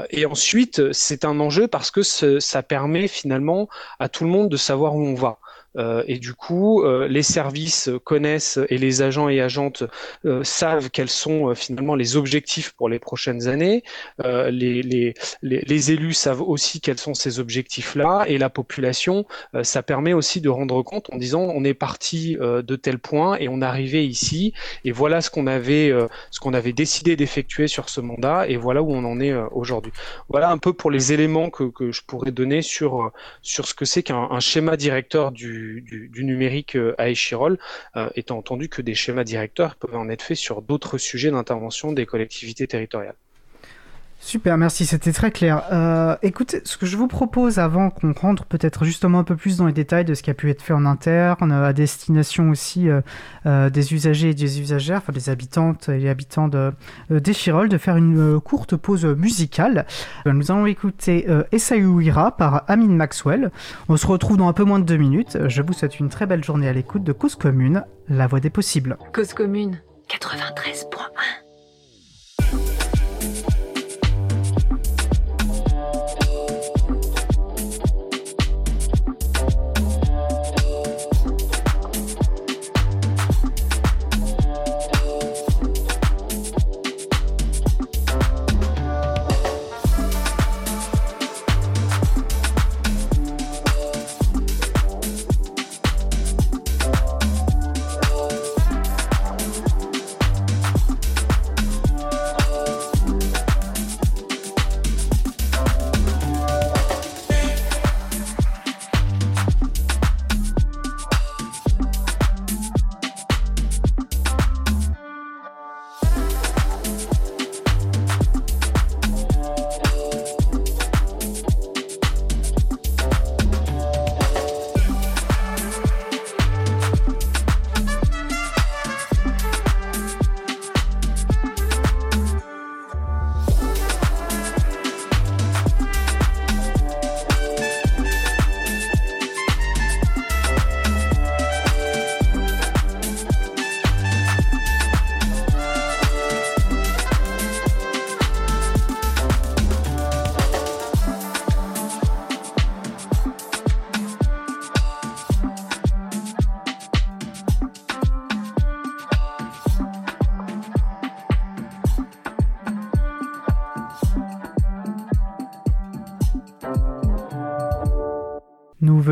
et ensuite, c'est un enjeu parce que ça permet finalement à tout le monde de savoir où on va. Euh, et du coup, euh, les services connaissent et les agents et agentes euh, savent quels sont finalement les objectifs pour les prochaines années. Les, les, les, élus savent aussi quels sont ces objectifs-là et la population, ça permet aussi de rendre compte en disant on est parti de tel point et on arrivé ici et voilà ce qu'on avait, ce qu'on avait décidé d'effectuer sur ce mandat et voilà où on en est aujourd'hui. Voilà un peu pour les éléments que, que je pourrais donner sur, sur ce que c'est qu'un schéma directeur du, du, numérique euh, à Échirol, euh, étant entendu que des schémas directeurs peuvent en être faits sur d'autres sujets d'intervention des collectivités territoriales. Super, merci, c'était très clair. Euh, écoutez, ce que je vous propose avant qu'on rentre peut-être justement un peu plus dans les détails de ce qui a pu être fait en interne, à destination aussi des usagers et des usagères, enfin des habitantes et habitants de, d'Echirol, de faire une courte pause musicale. nous allons écouter Essaouira par Amin Maxwell. On se retrouve dans un peu moins de deux minutes. Je vous souhaite une très belle journée à l'écoute de Cause Commune, la voix des possibles. Cause Commune 93.1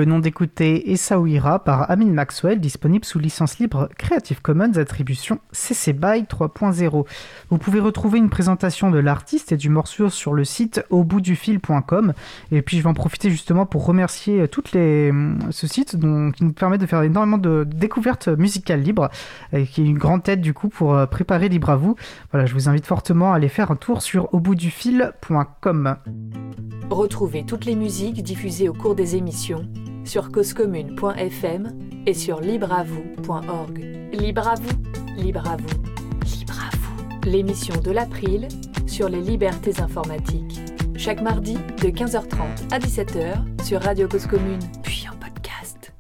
venons d'écouter Essaouira par Amin Maxwell, disponible sous licence libre Creative Commons attribution CC BY 3.0. Vous pouvez retrouver une présentation de l'artiste et du morceau sur le site auboutdufil.com. Et puis je vais en profiter justement pour remercier toutes les, ce site qui nous permet de faire énormément de découvertes musicales libres et qui est une grande aide du coup pour euh, préparer Libre à vous. Voilà, je vous invite fortement à aller faire un tour sur auboutdufil.com. Retrouvez toutes les musiques diffusées au cours des émissions sur causecommune.fm et sur libreavoue.org. Libre à vous, libre à vous, libre à vous. L'émission de l'April sur les libertés informatiques. Chaque mardi de 15h30 à 17h sur Radio Cause Commune, puis en podcast.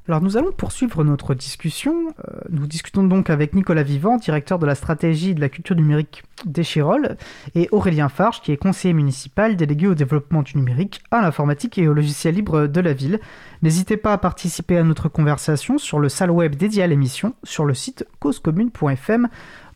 Alors nous allons poursuivre notre discussion. Euh, nous discutons donc avec Nicolas Vivant, directeur de la stratégie de la culture numérique d'Echirol, et Aurélien Farge, qui est conseiller municipal délégué au développement du numérique, à l'informatique et au logiciel libre de la ville. N'hésitez pas à participer à notre conversation sur le salle web dédié à l'émission sur le site causecommune.fm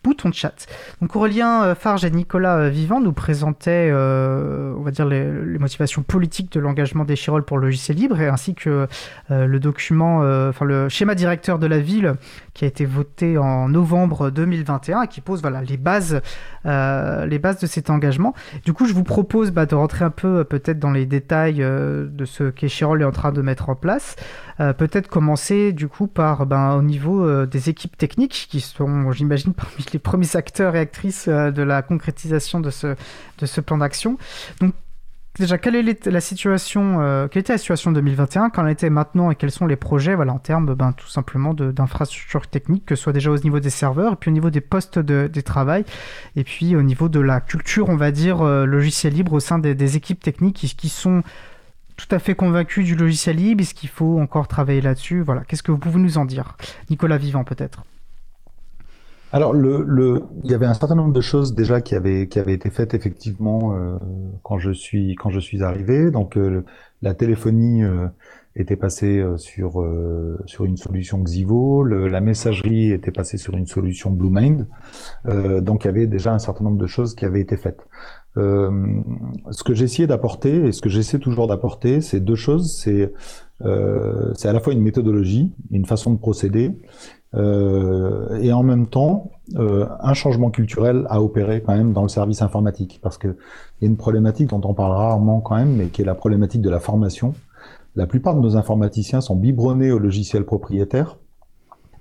bouton de chat. Donc Aurélien euh, Farge et Nicolas euh, Vivant nous présentaient, euh, on va dire, les, motivations politiques de l'engagement des Chirol pour le logiciel libre, et ainsi que le document, enfin le schéma directeur de la ville qui a été voté en novembre 2021 et qui pose voilà, les, bases, les bases de cet engagement. Du coup, je vous propose bah, de rentrer un peu peut-être dans les détails de ce qu'Echirol est en train de mettre en place. peut-être commencer du coup par ben, au niveau des équipes techniques qui sont, j'imagine, parmi les premiers acteurs et actrices euh, de la concrétisation de ce, de ce plan d'action. Donc, déjà, quelle la situation, euh, quelle était la situation 2021, qu'en était maintenant et quels sont les projets, en termes, ben, tout simplement d'infrastructures techniques, que ce soit déjà au niveau des serveurs, et puis au niveau des postes de, des travail, et puis au niveau de la culture, on va dire, euh, logiciel libre au sein des, équipes techniques qui, sont tout à fait convaincus du logiciel libre, est-ce qu'il faut encore travailler là-dessus? Voilà, qu'est-ce que vous pouvez nous en dire? Nicolas Vivant, peut-être alors, le, le, il y avait un certain nombre de choses déjà qui avaient, qui avaient été faites effectivement euh, quand je suis quand je suis arrivé. Donc, euh, la téléphonie euh, était passée sur sur une solution Xivo, la messagerie était passée sur une solution BlueMind. donc, il y avait déjà un certain nombre de choses qui avaient été faites. ce que essayé d'apporter et ce que j'essaie toujours d'apporter, c'est deux choses. C'est c'est à la fois une méthodologie, une façon de procéder, euh, et en même temps euh, un changement culturel à opérer quand même dans le service informatique parce que il y a une problématique dont on parle rarement quand même mais qui est la problématique de la formation. La plupart de nos informaticiens sont biberonnés au logiciel propriétaire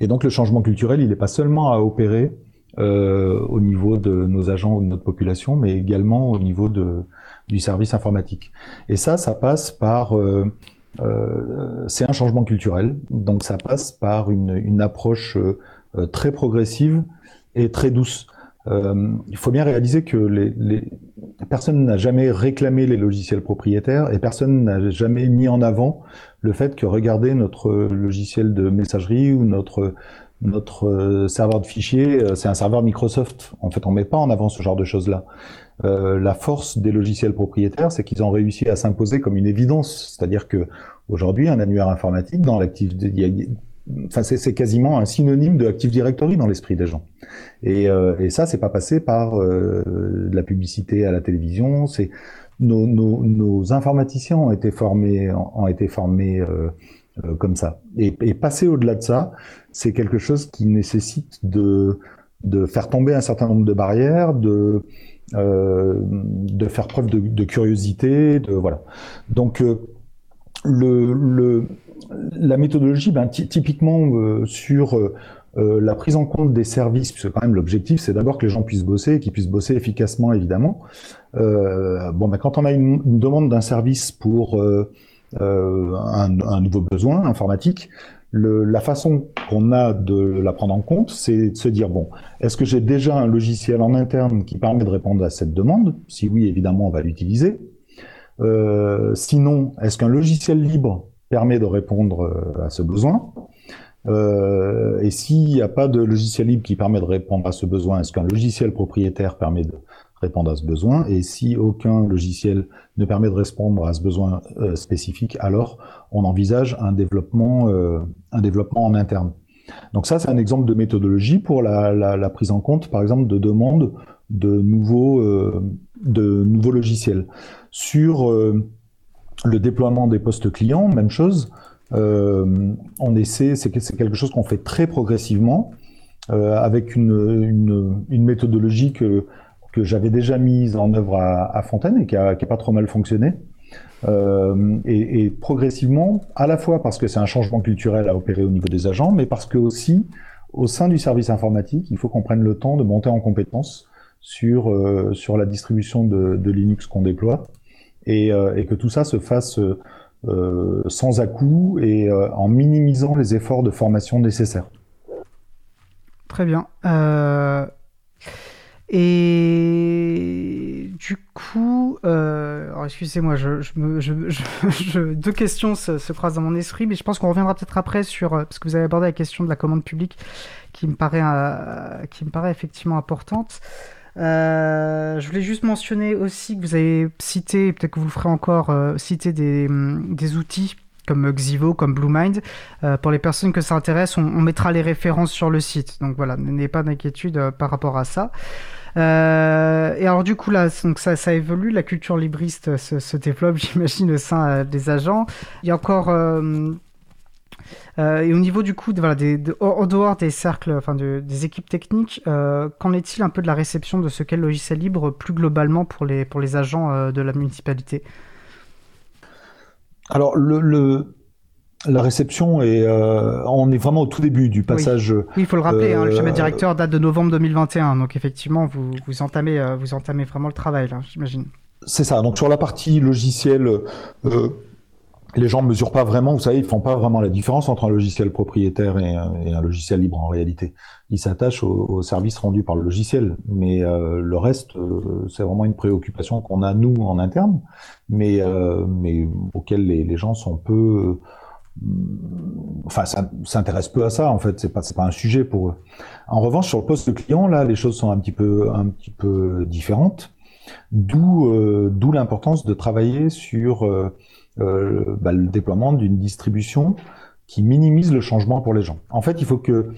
et donc le changement culturel il n'est pas seulement à opérer euh, au niveau de nos agents ou de notre population mais également au niveau de, du service informatique. Et ça, ça passe par euh, euh, c'est un changement culturel, donc ça passe par une, une approche euh, très progressive et très douce. Euh, il faut bien réaliser que les, les... personne n'a jamais réclamé les logiciels propriétaires et personne n'a jamais mis en avant le fait que regardez notre logiciel de messagerie ou notre notre serveur de fichiers, c'est un serveur Microsoft. En fait, on met pas en avant ce genre de choses-là. Euh, la force des logiciels propriétaires, c'est qu'ils ont réussi à s'imposer comme une évidence. C'est-à-dire que aujourd'hui, un annuaire informatique dans l'actif, enfin c'est quasiment un synonyme de Active Directory dans l'esprit des gens. Et, euh, et ça, c'est pas passé par euh, de la publicité à la télévision. C'est nos, nos, nos, informaticiens ont été formés, ont été formés euh, euh, comme ça. Et, et passer au-delà de ça, c'est quelque chose qui nécessite de de faire tomber un certain nombre de barrières, de de faire preuve de, curiosité, de voilà. Donc euh, la méthodologie, ben, typiquement euh, sur la prise en compte des services, puisque quand même l'objectif c'est d'abord que les gens puissent bosser qu'ils puissent bosser efficacement évidemment. Euh, bon, ben, quand on a une, demande d'un service pour euh, un, nouveau besoin informatique, la façon qu'on a de la prendre en compte, c'est de se dire, bon, est-ce que j'ai déjà un logiciel en interne qui permet de répondre à cette demande? Si oui, évidemment, on va l'utiliser. Euh, sinon, est-ce qu'un logiciel libre permet de répondre euh, à ce besoin? Euh, Et s'il n'y a pas de logiciel libre qui permet de répondre à ce besoin, est-ce qu'un logiciel propriétaire permet de répondre à ce besoin Et si aucun logiciel ne permet de répondre à ce besoin euh, spécifique, alors on envisage un développement, euh, un développement en interne. Donc ça, c'est un exemple de méthodologie pour la, prise en compte, par exemple, de demandes de nouveaux, euh, de nouveaux logiciels. Sur le déploiement des postes clients, même chose. On essaie, c'est quelque chose qu'on fait très progressivement, avec une, une, méthodologie que que j'avais déjà mise en œuvre à, Fontaine et qui a, pas trop mal fonctionné. Euh, et, progressivement, à la fois parce que c'est un changement culturel à opérer au niveau des agents, mais parce que aussi, au sein du service informatique, il faut qu'on prenne le temps de monter en compétence sur, euh, sur la distribution de, Linux qu'on déploie et, euh, et, que tout ça se fasse sans à-coup et en minimisant les efforts de formation nécessaires. Très bien. Euh, et du coup, euh, excusez-moi, je, je, deux questions se, croisent dans mon esprit, mais je pense qu'on reviendra peut-être après sur parce que vous avez abordé la question de la commande publique, qui me paraît, qui me paraît effectivement importante. je voulais juste mentionner aussi que vous avez cité, peut-être que vous le ferez encore, citer des, des outils comme Xivo, comme BlueMind. Euh, pour les personnes que ça intéresse, on, mettra les références sur le site. Donc voilà, n'ayez pas d'inquiétude euh, par rapport à ça. Euh, et alors du coup là, donc ça, ça évolue, la culture libriste se, développe, j'imagine, au sein des agents. Il y a encore et au niveau du coup, voilà, en dehors des cercles, enfin des équipes techniques, qu'en est-il un peu de la réception de ce qu'est le logiciel libre plus globalement pour les, pour les agents de la municipalité? Alors, le, la réception est, euh, on est vraiment au tout début du passage. Oui, il faut le rappeler. Hein, le schéma euh, directeur date de novembre 2021, donc effectivement, vous, vous entamez, euh, vous entamez vraiment le travail là, j'imagine. C'est ça. Donc sur la partie logicielle, les gens ne mesurent pas vraiment, vous savez, ils font pas vraiment la différence entre un logiciel propriétaire et, un logiciel libre en réalité. Ils s'attachent au, service rendu par le logiciel, mais euh, le reste, euh, c'est vraiment une préoccupation qu'on a nous en interne, mais euh, mais auquel les, gens sont peu, enfin, s'intéressent peu à ça en fait. C'est pas c'est pas un sujet pour eux. En revanche, sur le poste client, là, les choses sont un petit peu un petit peu différentes. D'où d'où l'importance de travailler sur euh, bah, le déploiement d'une distribution qui minimise le changement pour les gens. En fait, il faut que,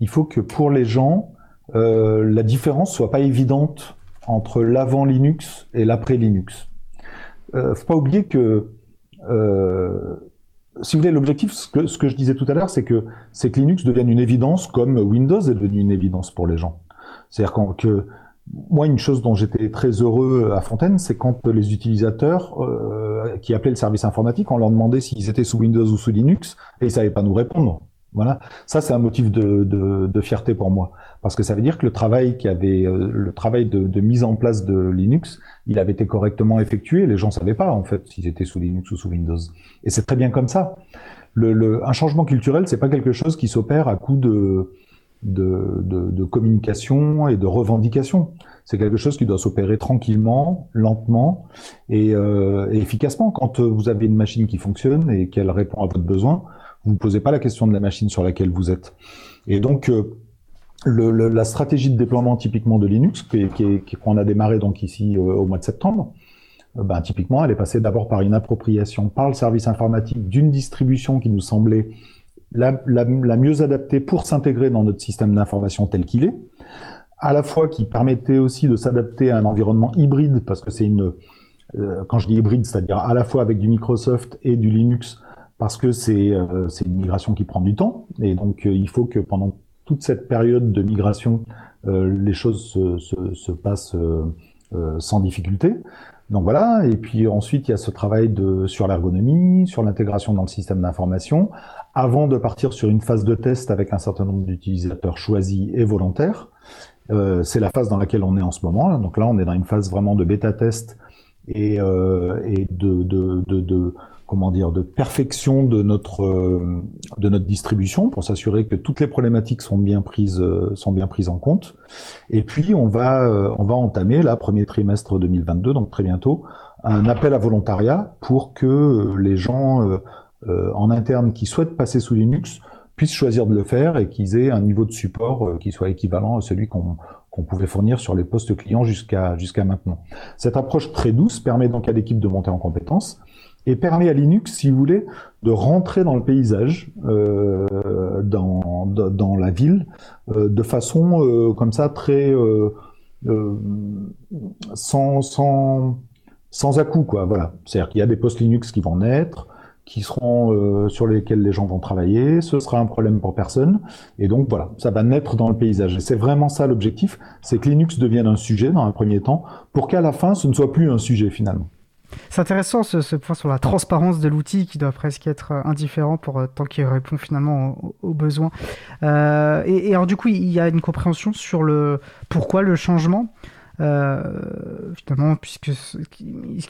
il faut que pour les gens, euh, la différence soit pas évidente entre l'avant Linux et l'après Linux. Euh, faut pas oublier que, euh, si vous voulez, l'objectif, ce que, ce que je disais tout à l'heure, c'est que, c'est que Linux devienne une évidence comme Windows est devenu une évidence pour les gens. C'est-à-dire que moi, une chose dont j'étais très heureux à Fontaine, c'est quand les utilisateurs euh, qui appelaient le service informatique, on leur demandait s'ils étaient sous Windows ou sous Linux, et ils savaient pas nous répondre. Voilà, ça c'est un motif de, de, de, fierté pour moi, parce que ça veut dire que le travail qui avait, euh, le travail de, de, mise en place de Linux, il avait été correctement effectué. Les gens savaient pas en fait s'ils étaient sous Linux ou sous Windows, et c'est très bien comme ça. Le, le, un changement culturel, c'est pas quelque chose qui s'opère à coup de de, de, de, communication et de revendication. C'est quelque chose qui doit s'opérer tranquillement, lentement et, euh, efficacement. Quand vous avez une machine qui fonctionne et qu'elle répond à votre besoin, vous ne posez pas la question de la machine sur laquelle vous êtes. Et donc, euh, le, la stratégie de déploiement typiquement de Linux, qu'on qui, qui, a démarré donc ici euh, au mois de septembre, euh, ben, typiquement, elle est passée d'abord par une appropriation par le service informatique d'une distribution qui nous semblait la, mieux adaptée pour s'intégrer dans notre système d'information tel qu'il est, à la fois qui permettait aussi de s'adapter à un environnement hybride, parce que c'est une, euh, quand je dis hybride, c'est-à-dire à la fois avec du Microsoft et du Linux, parce que c'est euh, une migration qui prend du temps, et donc euh, il faut que pendant toute cette période de migration, les choses se, se, se passent sans difficulté. Donc voilà, et puis ensuite il y a ce travail de, sur l'ergonomie, sur l'intégration dans le système d'information, avant de partir sur une phase de test avec un certain nombre d'utilisateurs choisis et volontaires. Euh, c'est la phase dans laquelle on est en ce moment. Donc là, on est dans une phase vraiment de bêta test et, euh, et de, de, de, de, comment dire de perfection de notre euh, de notre distribution pour s'assurer que toutes les problématiques sont bien prises euh, sont bien prises en compte. Et puis on va euh, on va entamer là premier trimestre 2022 donc très bientôt un appel à volontariat pour que les gens en interne qui souhaitent passer sous Linux puissent choisir de le faire et qu'ils aient un niveau de support qui soit équivalent à celui qu'on qu'on pouvait fournir sur les postes clients jusqu'à jusqu'à maintenant. Cette approche très douce permet donc à l'équipe de monter en compétences et permet à Linux, si vous voulez, de rentrer dans le paysage, euh, dans, dans la ville, euh, de façon euh, comme ça très euh, sans sans sans à coup quoi. Voilà, c'est-à-dire qu'il y a des postes Linux qui vont naître, qui seront euh, sur lesquels les gens vont travailler. Ce sera un problème pour personne. Et donc voilà, ça va naître dans le paysage. Et c'est vraiment ça l'objectif, c'est que Linux devienne un sujet dans un premier temps, pour qu'à la fin, ce ne soit plus un sujet finalement. C'est intéressant ce, point sur la transparence de l'outil qui doit presque être euh, indifférent pour euh, tant qu'il répond finalement aux, besoins. Euh, et, alors du coup, il y a une compréhension sur le pourquoi le changement. Euh, finalement, puisque qu'il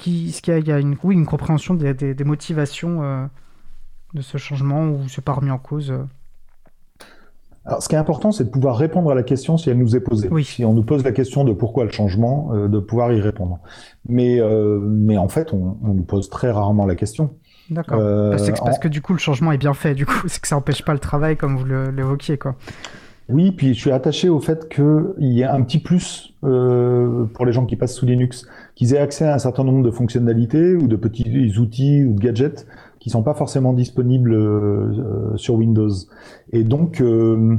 y, a une, oui, une compréhension des, motivations de ce changement ou c'est pas remis en cause Alors, ce qui est important, c'est de pouvoir répondre à la question si elle nous est posée. Oui. Si on nous pose la question de pourquoi le changement, euh, de pouvoir y répondre. Mais, euh, mais en fait, on, on nous pose très rarement la question. D'accord. Euh, c'est que- parce que du coup, le changement est bien fait. Du coup, c'est que ça empêche pas le travail, comme vous l'évoquiez, quoi. Oui, puis je suis attaché au fait qu'il y ait un petit plus euh, pour les gens qui passent sous Linux, qu'ils aient accès à un certain nombre de fonctionnalités ou de petits outils ou de gadgets qui sont pas forcément disponibles euh, sur Windows. Et donc, euh,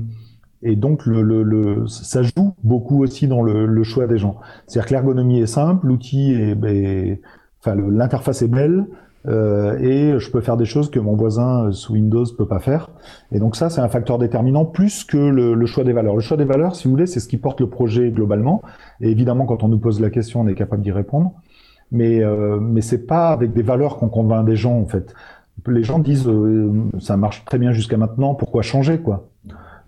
et donc le, le, le- ça joue beaucoup aussi dans le, le choix des gens. C'est-à-dire que l'ergonomie est simple, l'outil est, est- enfin l'interface est belle. euh, et je peux faire des choses que mon voisin euh, sous Windows peut pas faire. Et donc ça, c'est un facteur déterminant plus que le, le choix des valeurs. Le choix des valeurs, si vous voulez, c'est ce qui porte le projet globalement. Et évidemment, quand on nous pose la question, on est capable d'y répondre. Mais euh, mais c'est pas avec des valeurs qu'on convainc des gens en fait. Les gens disent euh, ça marche très bien jusqu'à maintenant, pourquoi changer quoi?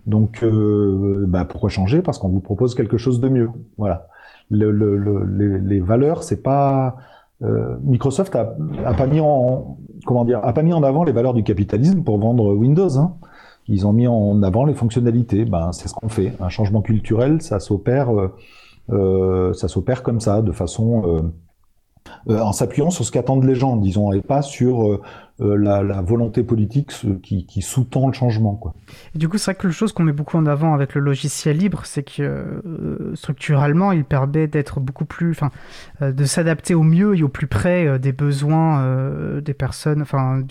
Donc euh, bah, pourquoi changer? Parce qu'on vous propose quelque chose de mieux. Voilà. Le, le, le- les, les valeurs, c'est pas euh, Microsoft a, a pas mis en comment dire a pas mis en avant les valeurs du capitalisme pour vendre Windows. Hein. Ils ont mis en avant les fonctionnalités. Ben, c'est ce qu'on fait. Un changement culturel, ça s'opère, euh, euh, ça s'opère comme ça, de façon en s'appuyant sur ce qu'attendent les gens, disons, et pas sur euh, euh, la, la volonté politique qui, qui sous-tend le changement. Quoi. Et du coup, c'est vrai que chose qu'on met beaucoup en avant avec le logiciel libre, c'est que euh, structurellement, il permet d'être beaucoup plus, enfin, euh, de s'adapter au mieux et au plus près euh, des besoins euh, des personnes, enfin,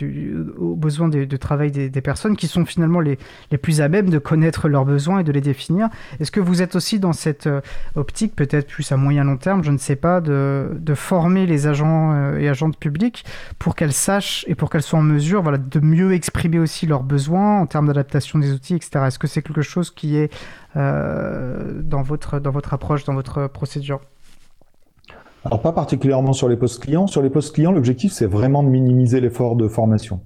aux besoins de, travail des, personnes qui sont finalement les, les plus à même de connaître leurs besoins et de les définir. Est-ce que vous êtes aussi dans cette euh, optique, peut-être plus à moyen long terme, je ne sais pas, de, de former les agents euh, et agentes publiques pour qu'elles sachent et pour qu'elles soient en mesure voilà, de mieux exprimer aussi leurs besoins en termes d'adaptation des outils, etc. Est-ce que c'est quelque chose qui est euh, dans, votre, dans votre approche, dans votre procédure? Alors pas particulièrement sur les postes clients. Sur les postes clients, l'objectif c'est vraiment de minimiser l'effort de formation.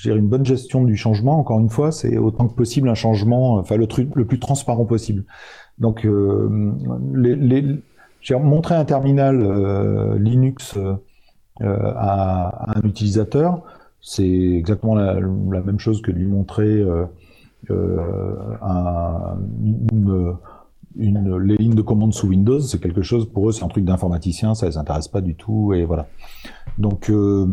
Dirais une bonne gestion du changement. Encore une fois, c'est autant que possible un changement, enfin le le plus transparent possible. Donc euh, les, un terminal euh, Linux euh, à, à un utilisateur. C'est exactement la, même chose que de lui montrer euh, euh, les lignes de commande sous Windows. C'est quelque chose pour eux, c'est un truc d'informaticien, ça les intéresse pas du tout et voilà. Donc euh,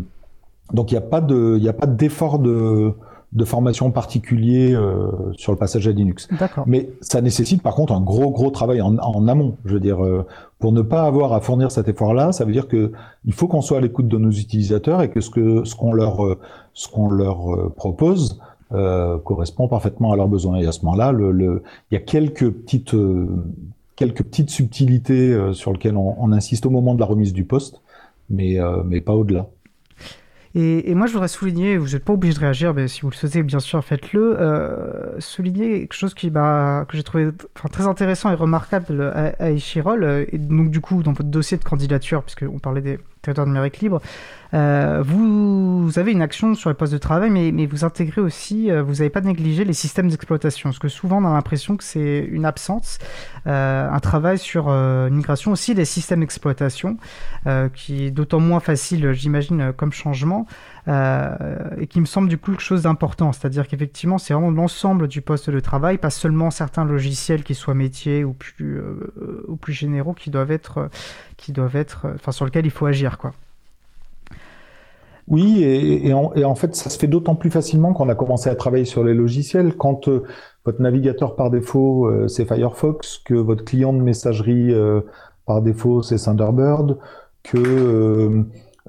donc il n'y a pas de il a pas d'effort de de formation particulier euh, sur le passage à Linux. D'accord. Mais ça nécessite par contre un gros gros travail en, en amont. Je veux dire, euh, pour ne pas avoir à fournir cet effort-là, ça veut dire que il faut qu'on soit à l'écoute de nos utilisateurs et que ce que ce qu'on leur euh, ce qu'on leur euh, propose euh, correspond parfaitement à leurs besoins. Et à ce moment-là, le, le, il y a quelques petites quelques petites subtilités euh, sur lesquelles on, on insiste au moment de la remise du poste, mais euh, mais pas au-delà. Et, moi, je voudrais souligner, vous n'êtes pas obligé de réagir, mais si vous le souhaitez, bien sûr, faites-le. Euh, souligner quelque chose qui m'a, que j'ai trouvé très intéressant et remarquable à, à Échirol, euh, et donc du coup, dans votre dossier de candidature, puisqu'on parlait des territoires numériques libres, euh, vous, avez une action sur les postes de travail, mais, vous intégrez aussi, euh, vous n'avez pas négligé les systèmes d'exploitation, parce que souvent on a l'impression que c'est une absence, euh, un travail sur une migration aussi des systèmes d'exploitation, qui est d'autant moins facile, j'imagine, comme changement, et qui me semble du coup quelque chose d'important, c'est-à-dire qu'effectivement c'est vraiment l'ensemble du poste de travail, pas seulement certains logiciels qui soient métiers ou plus, euh, ou plus généraux qui doivent être, euh, qui doivent être, euh, enfin sur lesquels il faut agir, quoi. Oui, et, en, fait, ça se fait d'autant plus facilement qu'on a commencé à travailler sur les logiciels. Quand euh, votre navigateur par défaut, euh, c'est Firefox, que votre client de messagerie euh, par défaut, c'est Thunderbird, que,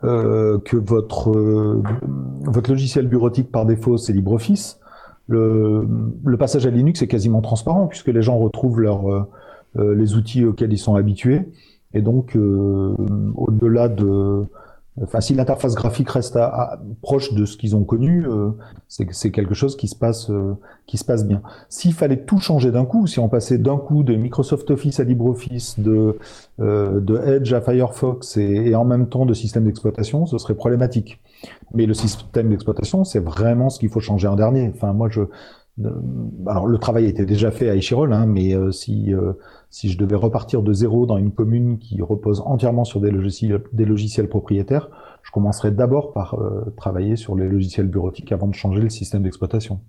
euh, euh, que votre, euh, votre logiciel bureautique par défaut, c'est LibreOffice, le, le passage à Linux est quasiment transparent puisque les gens retrouvent leur, euh, les outils auxquels ils sont habitués. Et donc, euh, au-delà de Enfin, si l'interface graphique reste à, à, proche de ce qu'ils ont connu, euh, c'est quelque chose qui se passe, euh, qui se passe bien. S'il fallait tout changer d'un coup, si on passait d'un coup de Microsoft Office à LibreOffice, de, euh, de Edge à Firefox et, et, en même temps de système d'exploitation, ce serait problématique. Mais le système d'exploitation, c'est vraiment ce qu'il faut changer en dernier. Enfin, moi, je, alors le travail était déjà fait à Échirol, hein, mais euh, si euh, si je devais repartir de zéro dans une commune qui repose entièrement sur des logiciels propriétaires, je commencerais d'abord par euh, travailler sur les logiciels bureautiques avant de changer le système d'exploitation.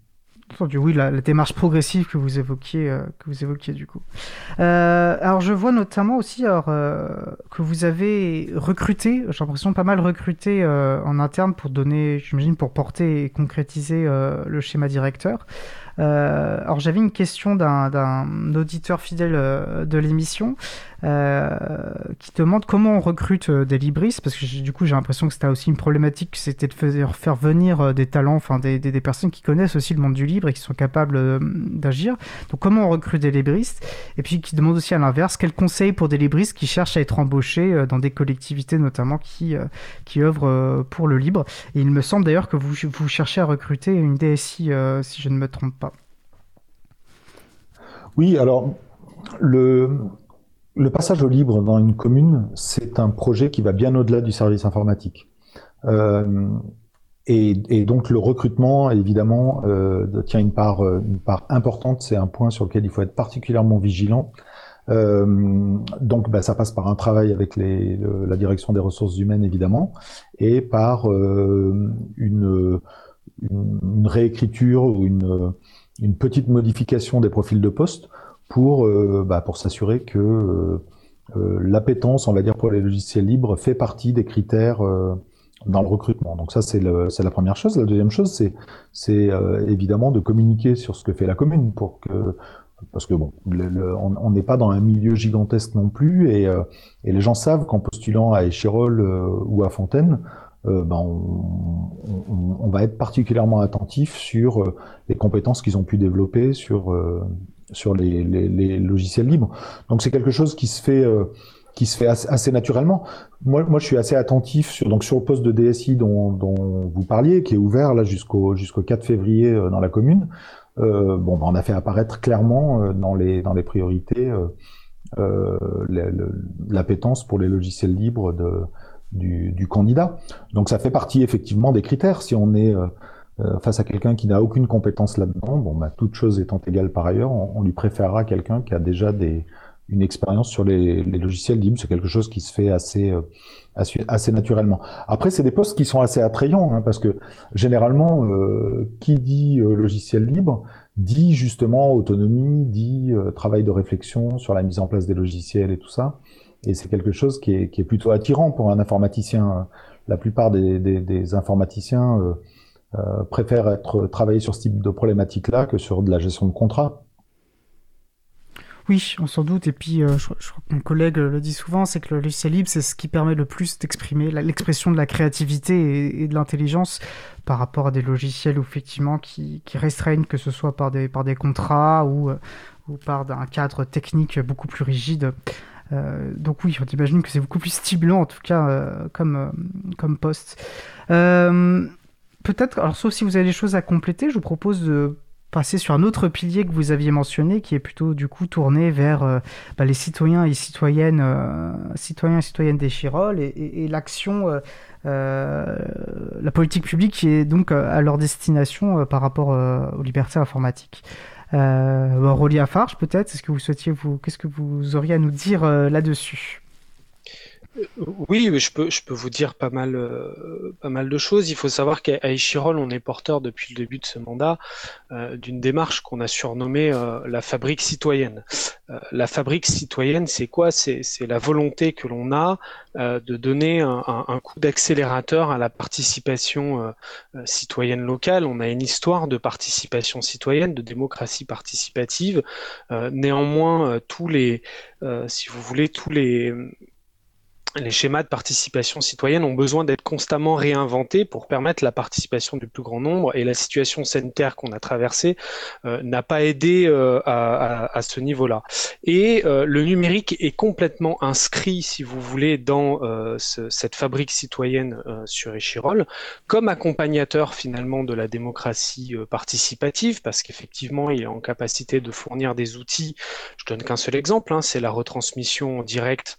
Entendu, oui, la, démarche progressive que vous évoquiez, euh, que vous évoquiez du coup. Euh, alors, je vois notamment aussi que vous avez recruté, j'ai l'impression pas mal recruté en interne pour donner, j'imagine, pour porter et concrétiser le schéma directeur. Euh, alors j'avais une question d'un auditeur fidèle euh, de l'émission euh, qui demande comment on recrute des libristes, parce que du coup j'ai l'impression que c'était aussi une problématique, c'était de faire, venir des talents, enfin des, personnes qui connaissent aussi le monde du livre et qui sont capables d'agir. Donc comment on recrute des libristes? Et puis qui demande aussi à l'inverse, quels conseils pour des libristes qui cherchent à être embauchés dans des collectivités notamment qui, qui œuvrent pour le libre. Et il me semble d'ailleurs que vous, vous cherchez à recruter une DSI, si je ne me trompe pas. Oui, alors le, le passage au libre dans une commune, c'est un projet qui va bien au-delà du service informatique. Euh, et, donc le recrutement, évidemment, euh, tient une part, une part importante. C'est un point sur lequel il faut être particulièrement vigilant. Euh, donc, bah, ça passe par un travail avec les, la direction des ressources humaines, évidemment, et par une, une, une, réécriture ou une une petite modification des profils de poste pour, euh, bah, pour s'assurer que euh, euh, l'appétence, on va dire, pour les logiciels libres fait partie des critères dans le recrutement. Donc ça, c'est la première chose. La deuxième chose, c'est évidemment de communiquer sur ce que fait la commune pour que parce que bon, on n'est pas dans un milieu gigantesque non plus, et, et les gens savent qu'en postulant à Échirol ou à Fontaine, euh, ben on, va être particulièrement attentif sur euh, les compétences qu'ils ont pu développer sur euh, sur les, logiciels libres. Donc c'est quelque chose qui se fait qui se fait assez, naturellement. Moi, moi, je suis assez attentif sur donc sur le poste de DSI dont, vous parliez, qui est ouvert là jusqu'au jusqu'au 4 février dans la commune. bon, ben, on a fait apparaître clairement dans les dans les priorités l'appétence pour les logiciels libres de du, candidat. Donc ça fait partie effectivement des critères. Si on est euh, euh, face à quelqu'un qui n'a aucune compétence là-dedans, bon, bah, toute chose étant égale par ailleurs, on, lui préférera quelqu'un qui a déjà des, une expérience sur les, logiciels libres. C'est quelque chose qui se fait assez, euh, assez, naturellement. Après, c'est des postes qui sont assez attrayants, hein, parce que généralement, qui dit logiciel libre dit justement autonomie, dit travail de réflexion sur la mise en place des logiciels et tout ça. Et c'est quelque chose qui est, plutôt attirant pour un informaticien. La plupart des, informaticiens euh, euh, préfèrent être travailler sur ce type de problématique-là que sur de la gestion de contrat. Oui, on s'en doute. Et puis, euh, je, crois que mon collègue le dit souvent, c'est que le logiciel libre, c'est ce qui permet le plus d'exprimer l'expression de la créativité et, de l'intelligence par rapport à des logiciels effectivement qui, restreignent, que ce soit par des, par des contrats ou, ou par un cadre technique beaucoup plus rigide. Euh, donc oui, on imagine que c'est beaucoup plus stimulant en tout cas euh, comme, euh, comme poste. Peut-être, alors sauf si vous avez des choses à compléter, je vous propose de passer sur un autre pilier que vous aviez mentionné, qui est plutôt du coup tourné vers bah, les citoyens et citoyennes, citoyens et citoyennes des Chirolles et, l'action, la politique publique qui est donc à leur destination par rapport aux libertés informatiques. Euh, Rolia Farge, peut-être, est-ce que vous souhaitiez vous, qu'est-ce que vous auriez à nous dire euh, là-dessus? Oui, je peux, vous dire pas mal, euh, pas mal de choses. Il faut savoir qu'à Echirol, on est porteur depuis le début de ce mandat euh, d'une démarche qu'on a surnommée euh, la fabrique citoyenne. la fabrique citoyenne, c'est quoi? C'est la volonté que l'on a de donner un, un coup d'accélérateur à la participation citoyenne locale. On a une histoire de participation citoyenne, de démocratie participative. néanmoins, tous les, si vous voulez, tous les les schémas de participation citoyenne ont besoin d'être constamment réinventés pour permettre la participation du plus grand nombre et la situation sanitaire qu'on a traversée euh, n'a pas aidé euh, à, ce niveau-là. Et euh, le numérique est complètement inscrit, si vous voulez, dans cette fabrique citoyenne sur Échirol comme accompagnateur finalement de la démocratie participative parce qu'effectivement il est en capacité de fournir des outils. Je donne qu'un seul exemple, hein, c'est la retransmission en direct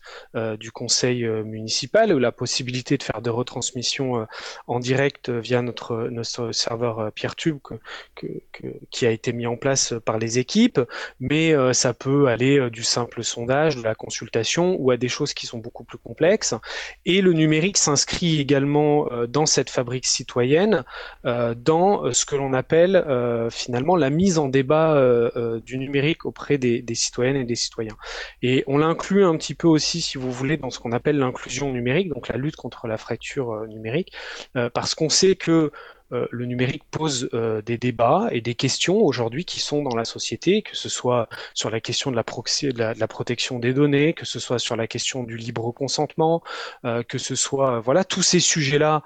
du conseil municipale ou la possibilité de faire des retransmissions en direct via notre, notre serveur PeerTube que, qui a été mis en place par les équipes, mais ça peut aller du simple sondage, de la consultation ou à des choses qui sont beaucoup plus complexes. Et le numérique s'inscrit également dans cette fabrique citoyenne, dans ce que l'on appelle finalement la mise en débat du numérique auprès des citoyennes et des citoyens. Et on l'inclut un petit peu aussi, si vous voulez, dans ce qu'on appelle l'inclusion numérique, donc la lutte contre la fracture euh, numérique, euh, parce qu'on sait que euh, le numérique pose euh, des débats et des questions aujourd'hui qui sont dans la société, que ce soit sur la question de la, de la, protection des données, que ce soit sur la question du libre consentement, euh, que ce soit voilà tous ces sujets-là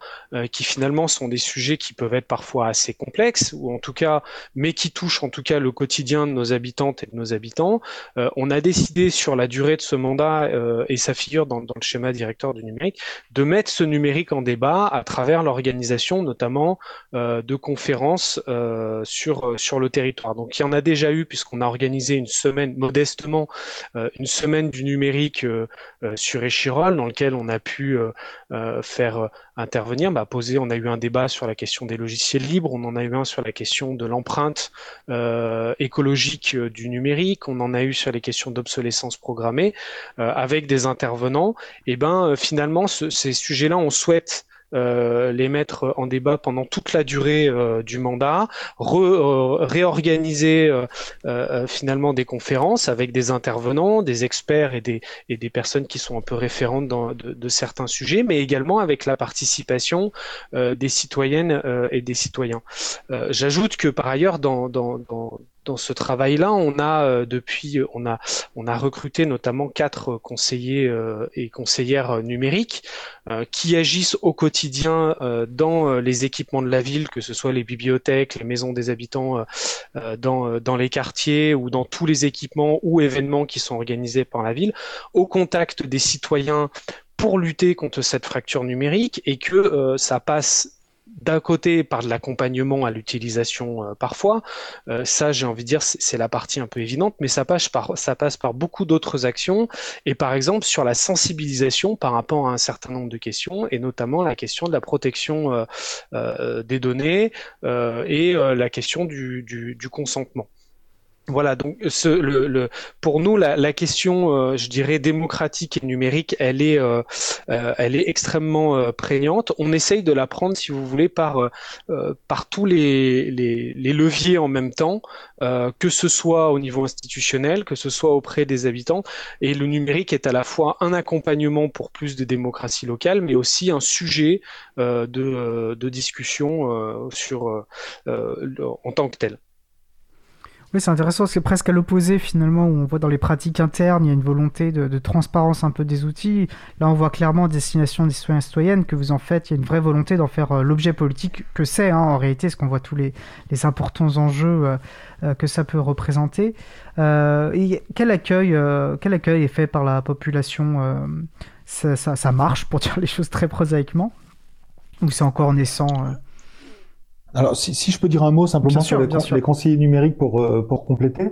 qui finalement sont des sujets qui peuvent être parfois assez complexes ou en tout cas, mais qui touchent en tout cas le quotidien de nos habitantes et de nos habitants. on a décidé sur la durée de ce mandat et ça figure dans, dans le schéma directeur du numérique de mettre ce numérique en débat à travers l'organisation notamment euh, de conférences euh, sur, euh, sur le territoire. Donc il y en a déjà eu puisqu'on a organisé une semaine, modestement, une semaine du numérique sur Échirol dans lequel on a pu faire intervenir, bah, poser, on a eu un débat sur la question des logiciels libres, on en a eu un sur la question de l'empreinte écologique du numérique, on en a eu sur les questions d'obsolescence programmée, avec des intervenants. Et ben finalement, ces sujets-là, on souhaite euh, les mettre en débat pendant toute la durée euh, du mandat, euh, réorganiser finalement des conférences avec des intervenants, des experts et des, et des personnes qui sont un peu référentes dans, de, de certains sujets, mais également avec la participation des citoyennes et des citoyens. J'ajoute que par ailleurs, dans, dans, dans dans ce travail-là, on a euh, depuis, euh, on a, on a recruté notamment quatre conseillers euh, et conseillères numériques qui agissent au quotidien dans les équipements de la ville, que ce soit les bibliothèques, les maisons des habitants, dans, dans les quartiers ou dans tous les équipements ou événements qui sont organisés par la ville, au contact des citoyens pour lutter contre cette fracture numérique et que ça passe d'un côté par de l'accompagnement à l'utilisation euh, parfois, euh, ça j'ai envie de dire c'est la partie un peu évidente, mais ça passe par, beaucoup d'autres actions et par exemple sur la sensibilisation par rapport à un certain nombre de questions et notamment la question de la protection euh, des données et la question du consentement. Voilà, donc ce, le, pour nous, la, question, euh, je dirais, démocratique et numérique, elle est, euh, euh, elle est extrêmement prégnante. On essaye de la prendre, si vous voulez, par, par tous les, les, les, leviers en même temps, que ce soit au niveau institutionnel, que ce soit auprès des habitants. Et le numérique est à la fois un accompagnement pour plus de démocratie locale, mais aussi un sujet de, de discussion sur, en tant que tel. Oui, c'est intéressant, c'est presque à l'opposé finalement, où on voit dans les pratiques internes, il y a une volonté de, transparence un peu des outils. Là, on voit clairement en destination des citoyens citoyennes que vous en faites, il y a une vraie volonté d'en faire euh, l'objet politique que c'est hein, en réalité, ce qu'on voit tous les, importants enjeux euh, euh, que ça peut représenter. et quel accueil, quel accueil est fait par la population ça, marche, pour dire les choses très prosaïquement Ou c'est encore naissant alors, si, si, je peux dire un mot simplement sur les, conseillers numériques pour, euh, pour compléter,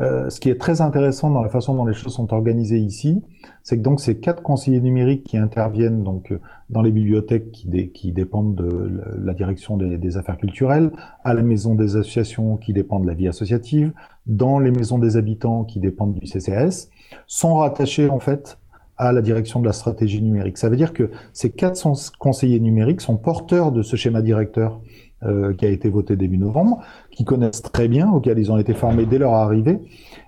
euh, ce qui est très intéressant dans la façon dont les choses sont organisées ici, c'est que donc ces quatre conseillers numériques qui interviennent donc euh, dans les bibliothèques qui, qui dépendent de la direction des, des, affaires culturelles, à la maison des associations qui dépendent de la vie associative, dans les maisons des habitants qui dépendent du CCS, sont rattachés en fait à la direction de la stratégie numérique. Ça veut dire que ces quatre conseillers numériques sont porteurs de ce schéma directeur euh, qui a été voté début novembre, qui connaissent très bien, auxquels ils ont été formés dès leur arrivée,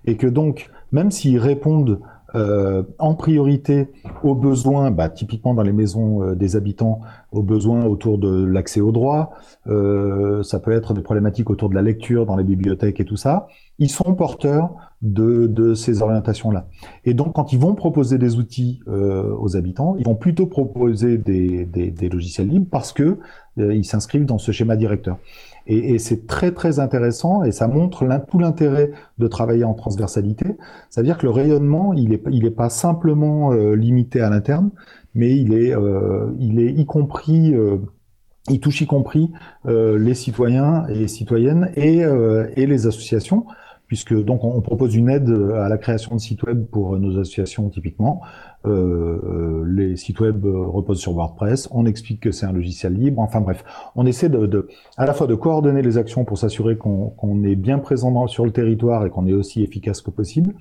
et que donc, même s'ils répondent euh, en priorité aux besoins, bah, typiquement dans les maisons euh, des habitants, aux besoins autour de l'accès aux droits, ça peut être des problématiques autour de la lecture dans les bibliothèques et tout ça, ils sont porteurs de, ces orientations-là. Et donc, quand ils vont proposer des outils aux habitants, ils vont plutôt proposer des, logiciels libres parce que ils s'inscrivent dans ce schéma directeur. Et, c'est très très intéressant et ça montre tout l'intérêt de travailler en transversalité. Ça veut dire que le rayonnement, il est, il est pas simplement euh, limité à l'interne, mais il est, euh, il est y compris il touche y compris les citoyens et les citoyennes et, et les associations, puisque donc on, propose une aide à la création de sites web pour nos associations typiquement. Euh, les sites web reposent sur WordPress. On explique que c'est un logiciel libre. Enfin bref, on essaie de, à la fois de coordonner les actions pour s'assurer qu'on est bien présent sur le territoire et qu'on est aussi efficace que possible,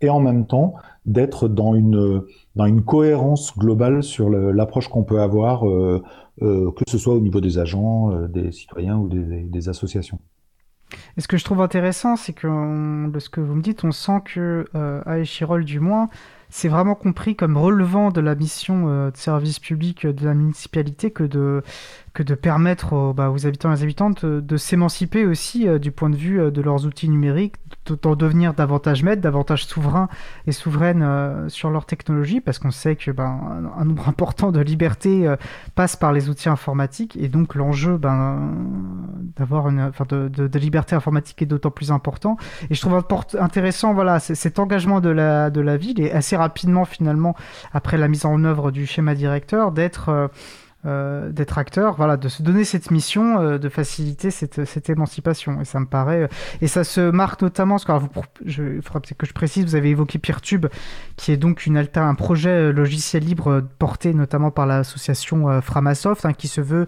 et en même temps d'être dans une dans une cohérence globale sur l'approche qu'on peut avoir, euh, euh, que ce soit au niveau des agents, euh, des citoyens ou des, des associations. Et ce que je trouve intéressant, c'est que de ce que vous me dites, on sent que euh, à Échirol, du moins, c'est vraiment compris comme relevant de la mission euh, de service public de la municipalité que de, que de permettre aux, bah, habitants et aux habitantes de, s'émanciper aussi euh, du point de vue euh, de leurs outils numériques, d'en devenir davantage maîtres, davantage souverains et souveraines sur leur technologie, parce qu'on sait que ben, un, nombre important de libertés passe par les outils informatiques, et donc l'enjeu ben, d'avoir une, enfin, de, de, liberté informatique est d'autant plus important. Et je trouve intéressant, voilà, cet engagement de la, de la ville est assez rapidement finalement après la mise en œuvre du schéma directeur d'être euh, euh, acteur, voilà, de se donner cette mission euh, de faciliter cette, émancipation. Et ça me paraît, et ça se marque notamment, parce que il je précise, vous avez évoqué PeerTube, qui est donc une un projet logiciel libre porté notamment par l'association Framasoft, hein, qui se veut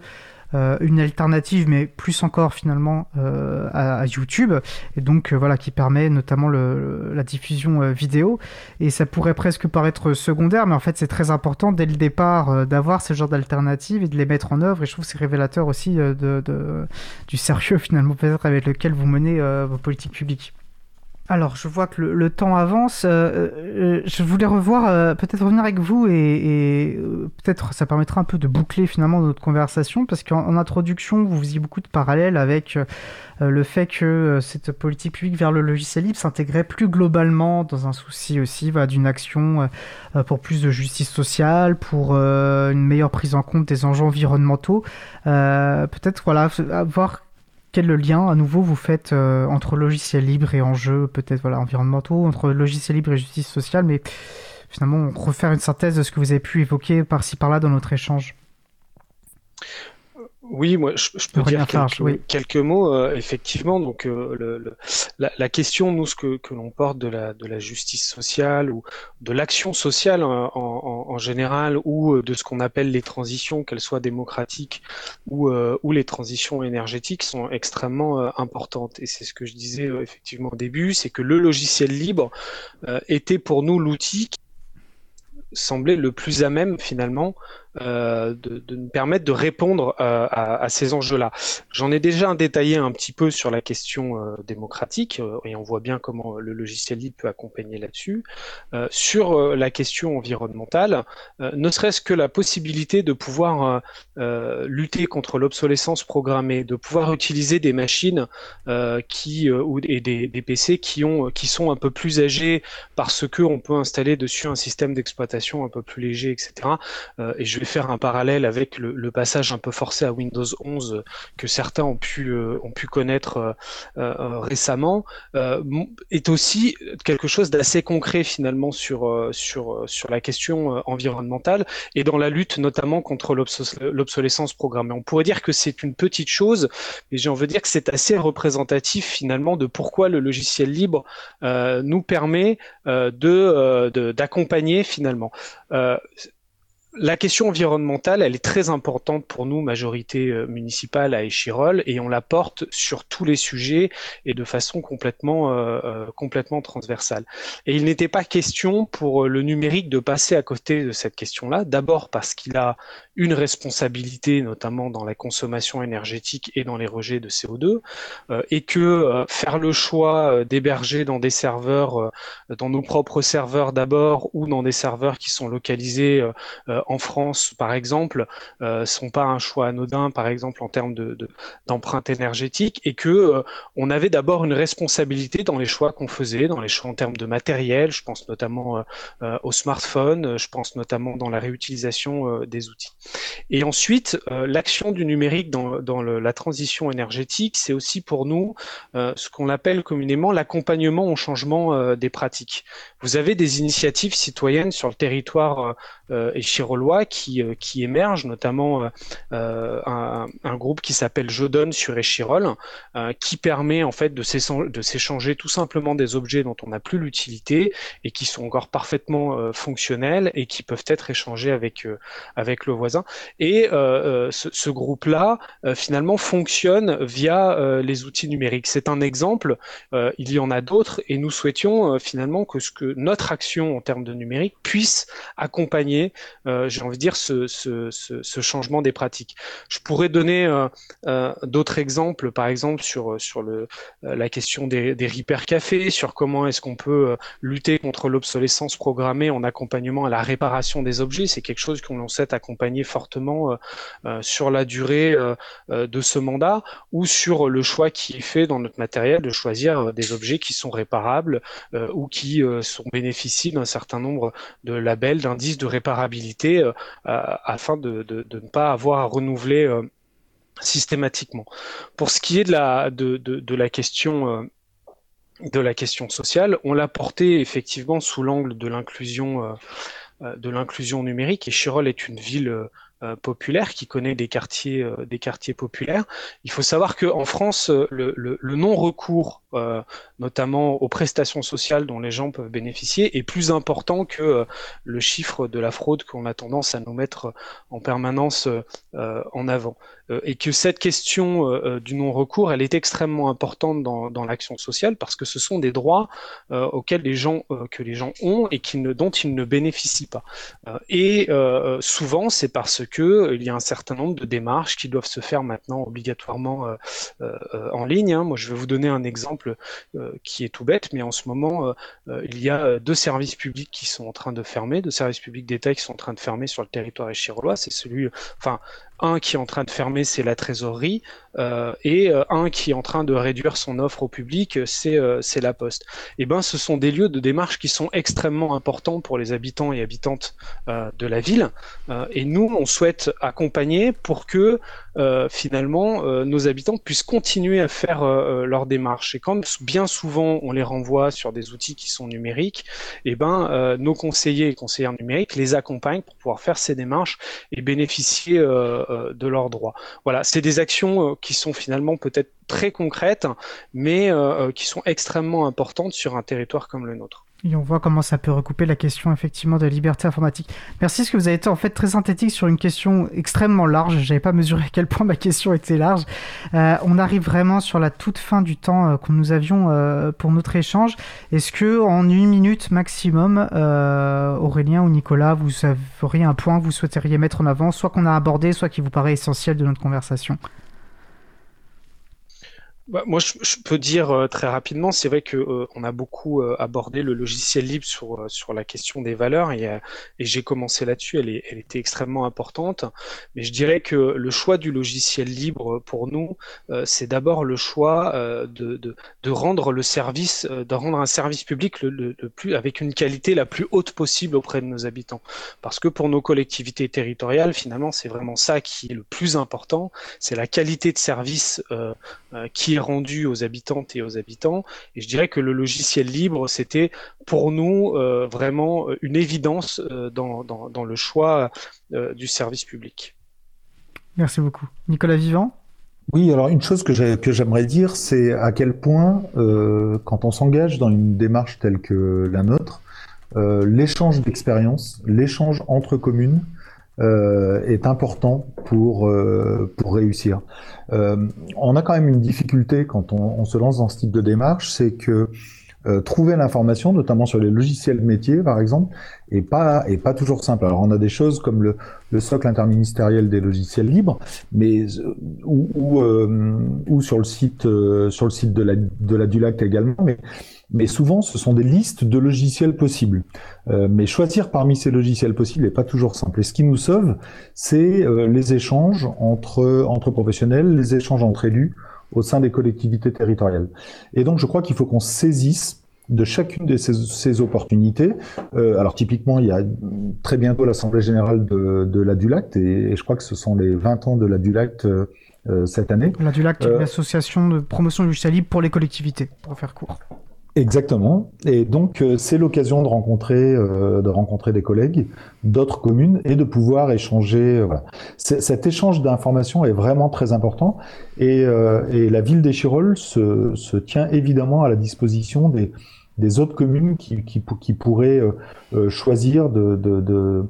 euh, une alternative, mais plus encore finalement euh, à, YouTube, et donc euh, voilà qui permet notamment le, la diffusion vidéo. Et ça pourrait presque paraître secondaire, mais en fait c'est très important dès le départ d'avoir ce genre d'alternative et de les mettre en œuvre. Et je trouve que c'est révélateur aussi du sérieux finalement peut-être avec lequel vous menez vos politiques publiques. Alors, je vois que le, temps avance. Euh, euh, je voulais revoir, euh, peut-être revenir avec vous et, peut-être ça permettra un peu de boucler finalement notre conversation parce qu'en introduction, vous faisiez beaucoup de parallèles avec le fait que cette politique publique vers le logiciel libre s'intégrait plus globalement dans un souci aussi d'une action pour plus de justice sociale, pour une meilleure prise en compte des enjeux environnementaux. peut-être voilà, voir quel lien à nouveau vous faites euh, entre logiciel libre et enjeux peut-être voilà environnementaux, entre logiciel libre et justice sociale, mais finalement refaire une synthèse de ce que vous avez pu évoquer par-ci par-là dans notre échange? Oui, moi, je, peux dire quelques, mots. Euh, effectivement, donc euh, le, la, question, nous, ce que, que l'on porte de la, de la justice sociale ou de l'action sociale en, en, général, ou euh, de ce qu'on appelle les transitions, qu'elles soient démocratiques ou, ou les transitions énergétiques, sont extrêmement importantes. Et c'est ce que je disais effectivement au début, c'est que le logiciel libre était pour nous l'outil qui semblait le plus à même finalement euh, de, nous permettre de répondre euh, à, ces enjeux-là. J'en ai déjà détaillé un petit peu sur la question euh, démocratique, et on voit bien comment le logiciel libre peut accompagner là-dessus. sur la question environnementale, ne serait-ce que la possibilité de pouvoir lutter contre l'obsolescence programmée, de pouvoir utiliser des machines qui ou et des, PC qui ont qui sont un peu plus âgés parce que on peut installer dessus un système d'exploitation un peu plus léger, etc. et je faire un parallèle avec le, passage un peu forcé à Windows 11 que certains ont pu, euh, ont pu connaître euh, euh, récemment, est aussi quelque chose d'assez concret finalement sur, la question environnementale et dans la lutte notamment contre l'obsolescence programmée. On pourrait dire que c'est une petite chose, mais j'ai envie de dire que c'est assez représentatif finalement de pourquoi le logiciel libre nous permet de d'accompagner finalement la question environnementale, elle est très importante pour nous, majorité euh, municipale à Échirol, et on la porte sur tous les sujets et de façon complètement, euh, euh, complètement transversale. Et il n'était pas question pour le numérique de passer à côté de cette question-là, d'abord parce qu'il a une responsabilité, notamment dans la consommation énergétique et dans les rejets de CO2, et que faire le choix d'héberger dans des serveurs, dans nos propres serveurs d'abord, ou dans des serveurs qui sont localisés en France, par exemple, euh, sont pas un choix anodin, par exemple en termes de, d'empreinte énergétique, et que euh, on avait d'abord une responsabilité dans les choix qu'on faisait, dans les choix en termes de matériel. Je pense notamment euh, euh, au smartphone, je pense notamment dans la réutilisation des outils. Et ensuite, l'action du numérique dans, la transition énergétique, c'est aussi pour nous ce qu'on appelle communément l'accompagnement au changement des pratiques. Vous avez des initiatives citoyennes sur le territoire euh, et chirolois qui, émergent, notamment un, groupe qui s'appelle Je donne sur Echirol, qui permet en fait de s'échanger tout simplement des objets dont on n'a plus l'utilité et qui sont encore parfaitement fonctionnels et qui peuvent être échangés avec le voisin. Et ce, ce groupe-là, finalement, fonctionne via les outils numériques. C'est un exemple, il y en a d'autres, et nous souhaitions finalement que, ce que notre action en termes de numérique puisse accompagner, euh, j'ai envie de dire, ce, changement des pratiques. Je pourrais donner euh, euh, d'autres exemples, par exemple sur, sur le, la question des, des cafés, sur comment est-ce qu'on peut lutter contre l'obsolescence programmée en accompagnement à la réparation des objets. C'est quelque chose qu'on sait accompagner fortement sur la durée de ce mandat ou sur le choix qui est fait dans notre matériel de choisir des objets qui sont réparables ou qui sont bénéficient d'un certain nombre de labels, d'indices de réparabilité euh, afin de, ne pas avoir à renouveler euh, systématiquement. Pour ce qui est de la, de, la question euh, de la question sociale, on l'a porté effectivement sous l'angle de l'inclusion de l'inclusion numérique. Et Chirol est une ville populaire qui connaît des quartiers des quartiers populaires. Il faut savoir que en France le, le non recours euh, notamment aux prestations sociales dont les gens peuvent bénéficier, est plus important que euh, le chiffre de la fraude qu'on a tendance à nous mettre en permanence euh, en avant. et que cette question du non-recours, elle est extrêmement importante dans, dans l'action sociale parce que ce sont des droits auxquels les gens, que les gens ont et qui ne, dont ils ne bénéficient pas. et souvent, c'est parce que il y a un certain nombre de démarches qui doivent se faire maintenant obligatoirement en ligne. Hein. Moi, je vais vous donner un exemple euh, qui est tout bête, mais en ce moment, euh, euh, il y a deux services publics qui sont en train de fermer, deux services publics d'État qui sont en train de fermer sur le territoire échirolois. C'est celui, enfin, un qui est en train de fermer, c'est la trésorerie, euh, et euh, un qui est en train de réduire son offre au public, c'est euh, c'est la Poste. Et eh ben, ce sont des lieux de démarche qui sont extrêmement importants pour les habitants et habitantes de la ville. et nous, on souhaite accompagner pour que finalement nos habitants puissent continuer à faire leurs démarches. Et quand bien souvent on les renvoie sur des outils qui sont numériques, et eh ben nos conseillers et conseillères numériques les accompagnent pour pouvoir faire ces démarches et bénéficier euh, de leurs droits. Voilà, c'est des actions euh, qui sont finalement peut-être très concrètes, mais euh, qui sont extrêmement importantes sur un territoire comme le nôtre. Et on voit comment ça peut recouper la question effectivement de la liberté informatique. Merci parce que vous avez été en fait très synthétique sur une question extrêmement large. J'avais pas mesuré à quel point ma question était large. Euh, on arrive vraiment sur la toute fin du temps euh, que nous avions euh, pour notre échange. Est-ce que en une minute maximum, Aurélien ou Nicolas, vous auriez un point que vous souhaiteriez mettre en avant, soit qu'on a abordé, soit qui vous paraît essentiel de notre conversation? Bah, moi, je, peux dire euh, très rapidement, c'est vrai que euh, a beaucoup euh, abordé le logiciel libre sur sur la question des valeurs et, et j'ai commencé là-dessus. Elle, elle était extrêmement importante, mais je dirais que le choix du logiciel libre pour nous, c'est d'abord le choix de, de, de, rendre le service, de rendre un service public le, le, plus avec une qualité la plus haute possible auprès de nos habitants. Parce que pour nos collectivités territoriales, finalement, c'est vraiment ça qui est le plus important, c'est la qualité de service qui est rendu aux habitantes et aux habitants. Et je dirais que le logiciel libre, c'était pour nous euh, vraiment une évidence euh, dans, dans, le choix euh, du service public. Merci beaucoup. Nicolas Vivant? Oui, alors une chose que j'aimerais dire, c'est à quel point, quand on s'engage dans une démarche telle que la nôtre, l'échange d'expériences, l'échange entre communes, euh, est important pour euh, pour réussir. Euh, on a quand même une difficulté quand on, on, se lance dans ce type de démarche, c'est que euh, trouver l'information, notamment sur les logiciels métiers, par exemple, est pas est pas toujours simple. Alors on a des choses comme le, le socle interministériel des logiciels libres, mais ou ou, ou sur le site sur le site de la de la Dulac également, mais mais souvent ce sont des listes de logiciels possibles. Euh, mais choisir parmi ces logiciels possibles n'est pas toujours simple. Et ce qui nous sauve, c'est euh, les échanges entre, entre professionnels, les échanges entre élus au sein des collectivités territoriales. Et donc je crois qu'il faut qu'on saisisse de chacune de ces, ces opportunités. Euh, alors typiquement, il y a très bientôt l'Assemblée générale de, de la Dulact, et, je crois que ce sont les 20 ans de la Dulact euh, euh, cette année. La Dulact est une association de promotion du logiciel libre pour les collectivités, pour faire court. Exactement. Et donc euh, c'est l'occasion de rencontrer euh, de rencontrer des collègues d'autres communes et de pouvoir échanger. Voilà. Cet échange d'informations est vraiment très important et, et la ville d'Échirol se, se, tient évidemment à la disposition des, des autres communes qui, qui, qui pourraient choisir de, de, de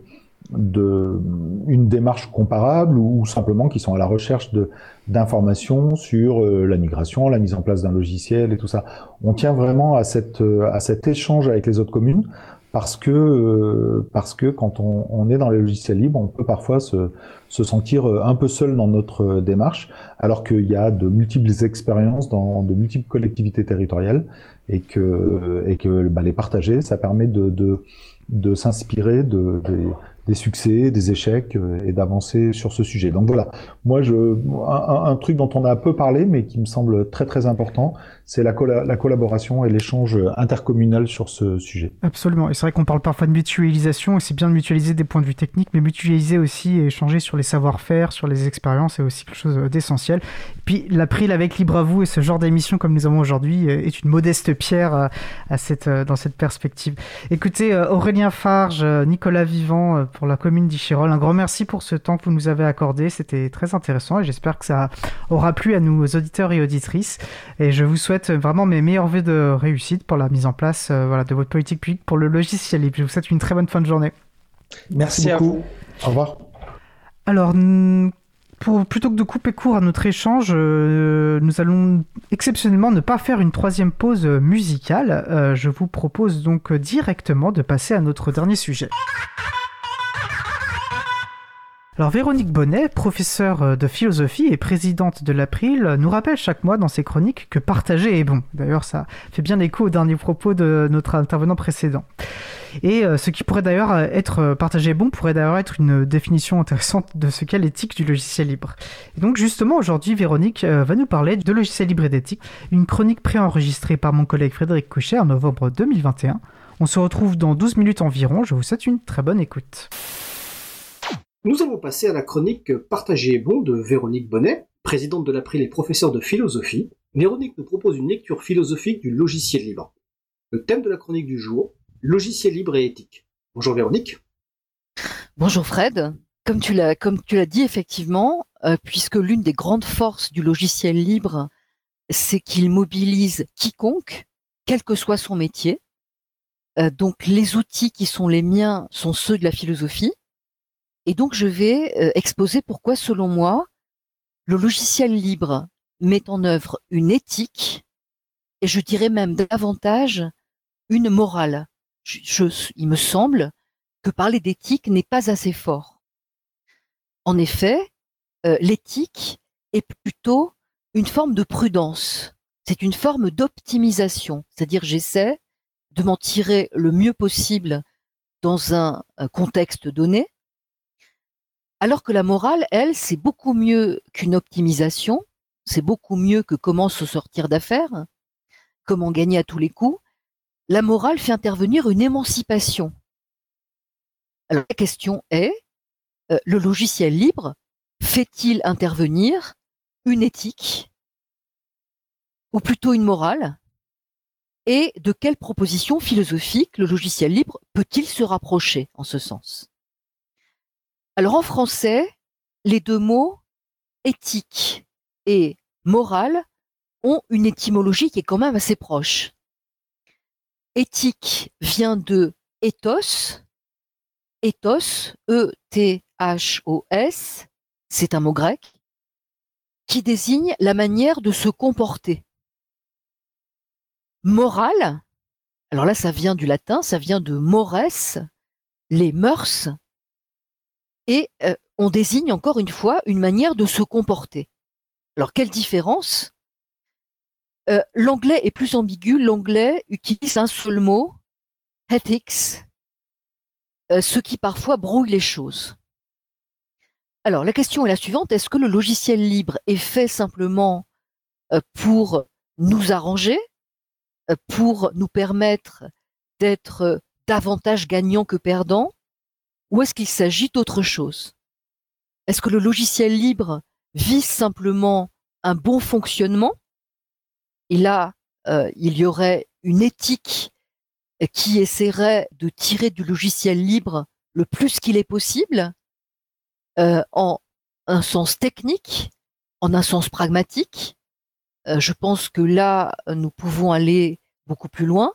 de une démarche comparable ou, simplement qui sont à la recherche de d'informations sur euh, la migration, la mise en place d'un logiciel et tout ça. On tient vraiment à cette euh, à cet échange avec les autres communes parce que euh, parce que quand on, on, est dans les logiciels libres, on peut parfois se, se sentir un peu seul dans notre démarche, alors qu'il y a de multiples expériences dans de multiples collectivités territoriales et que et que bah, les partager, ça permet de de, de s'inspirer de, de, des succès, des échecs euh, et d'avancer sur ce sujet. Donc voilà, moi je un, un, truc dont on a peu parlé mais qui me semble très très important, c'est la, la, collaboration et l'échange intercommunal sur ce sujet. Absolument, et c'est vrai qu'on parle parfois de mutualisation et c'est bien de mutualiser des points de vue techniques, mais mutualiser aussi et échanger sur les savoir-faire, sur les expériences, c'est aussi quelque chose d'essentiel. Puis l'April avec Libre à vous et ce genre d'émission comme nous avons aujourd'hui est une modeste pierre à cette, dans cette perspective. Écoutez, Aurélien Farge, Nicolas Vivant pour la commune d'Ichirol. Un grand merci pour ce temps que vous nous avez accordé. C'était très intéressant et j'espère que ça aura plu à nos auditeurs et auditrices. Et je vous souhaite vraiment mes meilleurs vœux de réussite pour la mise en place euh, voilà, de votre politique publique pour le logiciel libre. Je vous souhaite une très bonne fin de journée. Merci, beaucoup. Au revoir. Alors, pour, plutôt que de couper court à notre échange, euh, nous allons exceptionnellement ne pas faire une troisième pause musicale. Euh, je vous propose donc directement de passer à notre dernier sujet. Alors Véronique Bonnet, professeure euh, de philosophie et présidente de l'April, nous rappelle chaque mois dans ses chroniques que partager est bon. D'ailleurs, ça fait bien écho aux derniers propos de notre intervenant précédent. Et euh, ce qui pourrait d'ailleurs être partagé bon pourrait d'ailleurs être une définition intéressante de ce qu'est l'éthique du logiciel libre. Et donc justement aujourd'hui Véronique euh, va nous parler de logiciel libre et d'éthique, une chronique préenregistrée par mon collègue Frédéric Couchet en novembre 2021. On se retrouve dans 12 minutes environ, je vous souhaite une très bonne écoute. Nous allons passer à la chronique Partagée et bon de Véronique Bonnet, présidente de l'April et professeure de philosophie. Véronique nous propose une lecture philosophique du logiciel libre. Le thème de la chronique du jour, logiciel libre et éthique. Bonjour Véronique. Bonjour Fred. Comme tu l'as, dit effectivement, euh, puisque l'une des grandes forces du logiciel libre, c'est qu'il mobilise quiconque, quel que soit son métier. Euh, donc les outils qui sont les miens sont ceux de la philosophie. Et donc, je vais euh, exposer pourquoi, selon moi, le logiciel libre met en œuvre une éthique, et je dirais même davantage une morale. il me semble que parler d'éthique n'est pas assez fort. En effet, euh, l'éthique est plutôt une forme de prudence. C'est une forme d'optimisation, c'est-à-dire j'essaie de m'en tirer le mieux possible dans un contexte donné, alors que la morale, elle, c'est beaucoup mieux qu'une optimisation, c'est beaucoup mieux que comment se sortir d'affaires, comment gagner à tous les coups. La morale fait intervenir une émancipation. Alors la question est, euh, le logiciel libre fait-il intervenir une éthique ou plutôt une morale? Et de quelle proposition philosophique le logiciel libre peut-il se rapprocher en ce sens? Alors en français, les deux mots éthique et morale ont une étymologie qui est quand même assez proche. Éthique vient de ethos, ethos, E-T-H-O-S, c'est un mot grec, qui désigne la manière de se comporter. Morale, alors là ça vient du latin, ça vient de mores, les mœurs, et euh, on désigne encore une fois une manière de se comporter. Alors quelle différence? Euh, L'anglais est plus ambigu, l'anglais utilise un seul mot, ethics, euh, ce qui parfois brouille les choses. Alors la question est la suivante, est-ce que le logiciel libre est fait simplement pour nous arranger, pour nous permettre d'être davantage gagnants que perdants? Ou est-ce qu'il s'agit d'autre chose? Est-ce que le logiciel libre vise simplement un bon fonctionnement? Et là, euh, il y aurait une éthique qui essaierait de tirer du logiciel libre le plus qu'il est possible, euh, en un sens technique, en un sens pragmatique. Euh, je pense que là, nous pouvons aller beaucoup plus loin.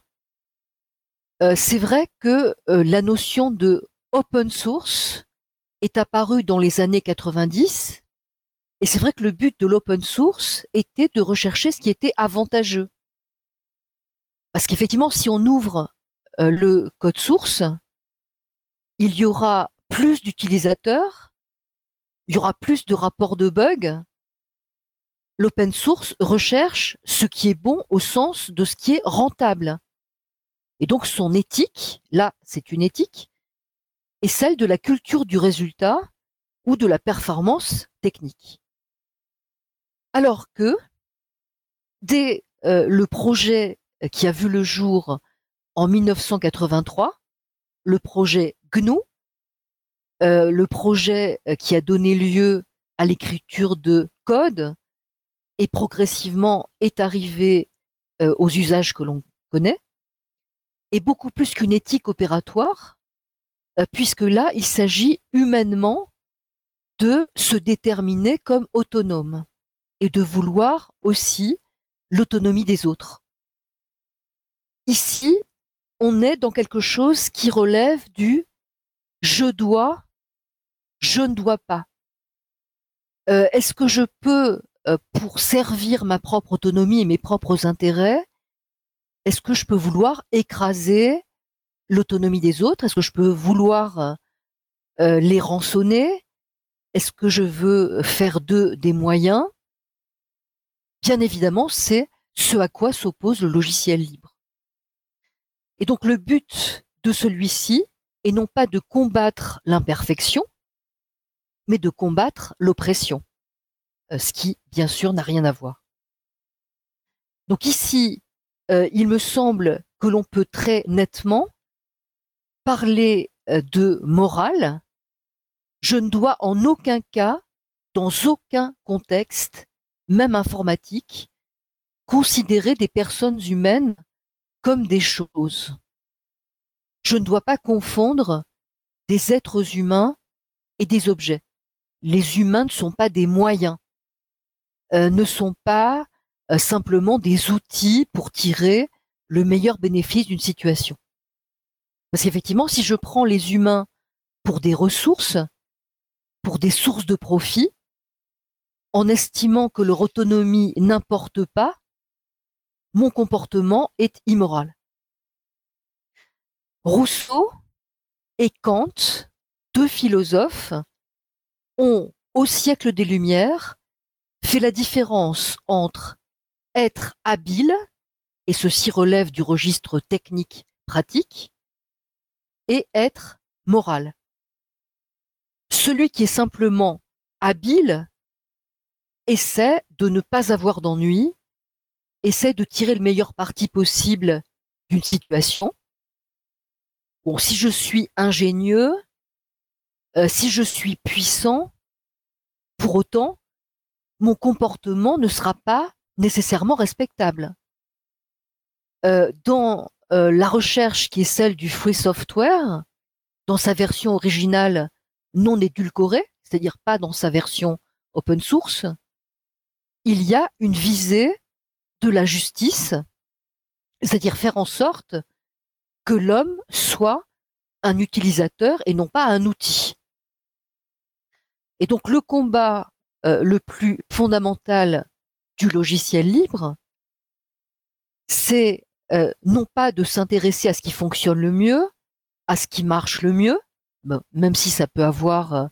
C'est vrai que la notion de open source est apparue dans les années 90, et c'est vrai que le but de l'open source était de rechercher ce qui était avantageux. Parce qu'effectivement, si on ouvre le code source, il y aura plus d'utilisateurs, il y aura plus de rapports de bugs. L'open source recherche ce qui est bon au sens de ce qui est rentable. Et donc son éthique, là c'est une éthique, est celle de la culture du résultat ou de la performance technique. Alors que dès euh, le projet qui a vu le jour en 1983, le projet GNU, euh, le projet euh, qui a donné lieu à l'écriture de code et progressivement est arrivé euh, aux usages que l'on connaît, est beaucoup plus qu'une éthique opératoire, puisque là, il s'agit humainement de se déterminer comme autonome et de vouloir aussi l'autonomie des autres. Ici, on est dans quelque chose qui relève du je dois, je ne dois pas. Euh, est-ce que je peux, euh, pour servir ma propre autonomie et mes propres intérêts, est-ce que je peux vouloir écraser l'autonomie des autres? Est-ce que je peux vouloir euh, les rançonner? Est-ce que je veux faire d'eux des moyens? Bien évidemment, c'est ce à quoi s'oppose le logiciel libre. Et donc le but de celui-ci est non pas de combattre l'imperfection, mais de combattre l'oppression, euh, ce qui, bien sûr, n'a rien à voir. Donc ici, euh, il me semble que l'on peut très nettement parler euh, de morale. Je ne dois en aucun cas, dans aucun contexte, même informatique, considérer des personnes humaines comme des choses. Je ne dois pas confondre des êtres humains et des objets. Les humains ne sont pas des moyens, euh, ne sont pas euh, simplement des outils pour tirer le meilleur bénéfice d'une situation. Parce qu'effectivement, si je prends les humains pour des ressources, pour des sources de profit, en estimant que leur autonomie n'importe pas, mon comportement est immoral. Rousseau et Kant, deux philosophes, ont, au siècle des Lumières, fait la différence entre être habile, et ceci relève du registre technique pratique, et être moral. Celui qui est simplement habile essaie de ne pas avoir d'ennui essaie de tirer le meilleur parti possible d'une situation. Bon, si je suis ingénieux, euh, si je suis puissant, pour autant, mon comportement ne sera pas nécessairement respectable. Euh, euh, la recherche qui est celle du free software, dans sa version originale non édulcorée, c'est-à-dire pas dans sa version open source, il y a une visée de la justice, c'est-à-dire faire en sorte que l'homme soit un utilisateur et non pas un outil. Et donc le combat euh, le plus fondamental du logiciel libre, c'est euh, non pas de s'intéresser à ce qui fonctionne le mieux, à ce qui marche le mieux, même si ça peut avoir euh,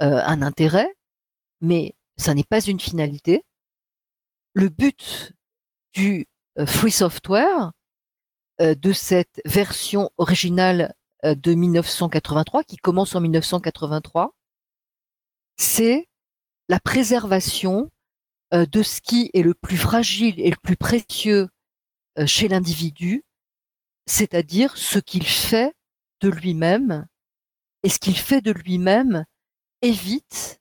un intérêt, mais ça n'est pas une finalité. Le but du euh, free software, euh, de cette version originale euh, de 1983, qui commence en 1983, c'est la préservation de ce qui est le plus fragile et le plus précieux chez l'individu, c'est-à-dire ce qu'il fait de lui-même. Et ce qu'il fait de lui-même évite,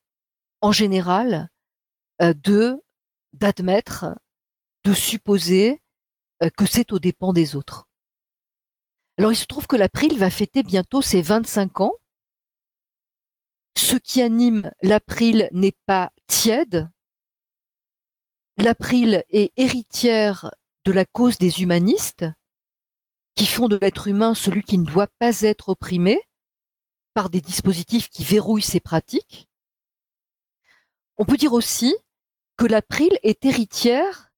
en général, de d'admettre de supposer que c'est aux dépens des autres. Alors il se trouve que l'April va fêter bientôt ses 25 ans. Ce qui anime l'April n'est pas tiède. L'April est héritière de la cause des humanistes, qui font de l'être humain celui qui ne doit pas être opprimé par des dispositifs qui verrouillent ses pratiques. On peut dire aussi que l'April est héritière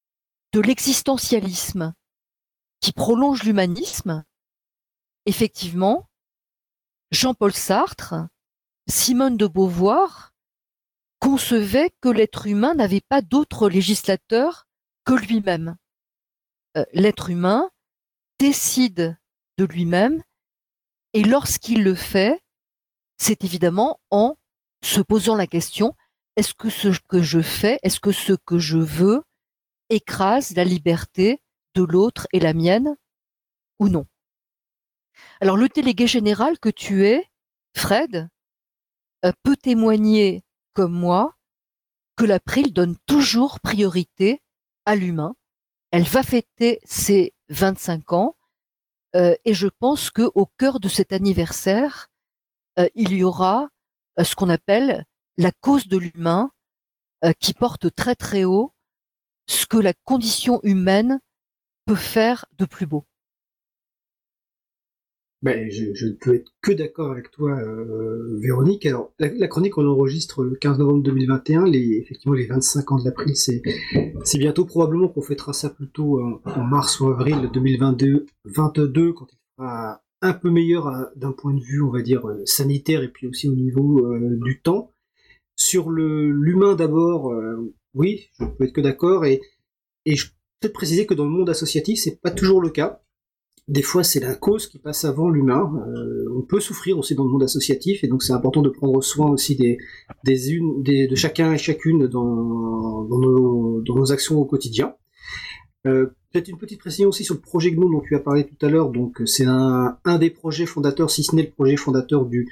de l'existentialisme qui prolonge l'humanisme. Effectivement, Jean-Paul Sartre, Simone de Beauvoir concevait que l'être humain n'avait pas d'autre législateur que lui-même. Euh, l'être humain décide de lui-même et lorsqu'il le fait, c'est évidemment en se posant la question est-ce que ce que je fais, est-ce que ce que je veux écrase la liberté de l'autre et la mienne ou non? Alors le délégué général que tu es, Fred, euh, peut témoigner comme moi que l'April donne toujours priorité à l'humain. Elle va fêter ses 25 ans euh, et je pense que au cœur de cet anniversaire, euh, il y aura ce qu'on appelle la cause de l'humain euh, qui porte très très haut ce que la condition humaine peut faire de plus beau. Ben, je, ne peux être que d'accord avec toi, euh, Véronique. Alors, la, chronique, on enregistre le 15 novembre 2021. Les, effectivement, les 25 ans de l'April, c'est, c'est bientôt probablement qu'on fêtera ça plutôt en, mars ou avril 2022, 22, quand il sera un peu meilleur euh, d'un point de vue, on va dire, sanitaire et puis aussi au niveau du temps. Sur le l'humain d'abord, euh, oui, je peux être que d'accord. Et, et je peux préciser que dans le monde associatif, c'est pas toujours le cas. Des fois, c'est la cause qui passe avant l'humain. Euh, on peut souffrir aussi dans le monde associatif, et donc c'est important de prendre soin aussi des, de chacun et chacune dans, nos, actions au quotidien. Euh, Peut-être une petite précision aussi sur le projet GNU dont tu as parlé tout à l'heure. Donc, c'est un des projets fondateurs, si ce n'est le projet fondateur du,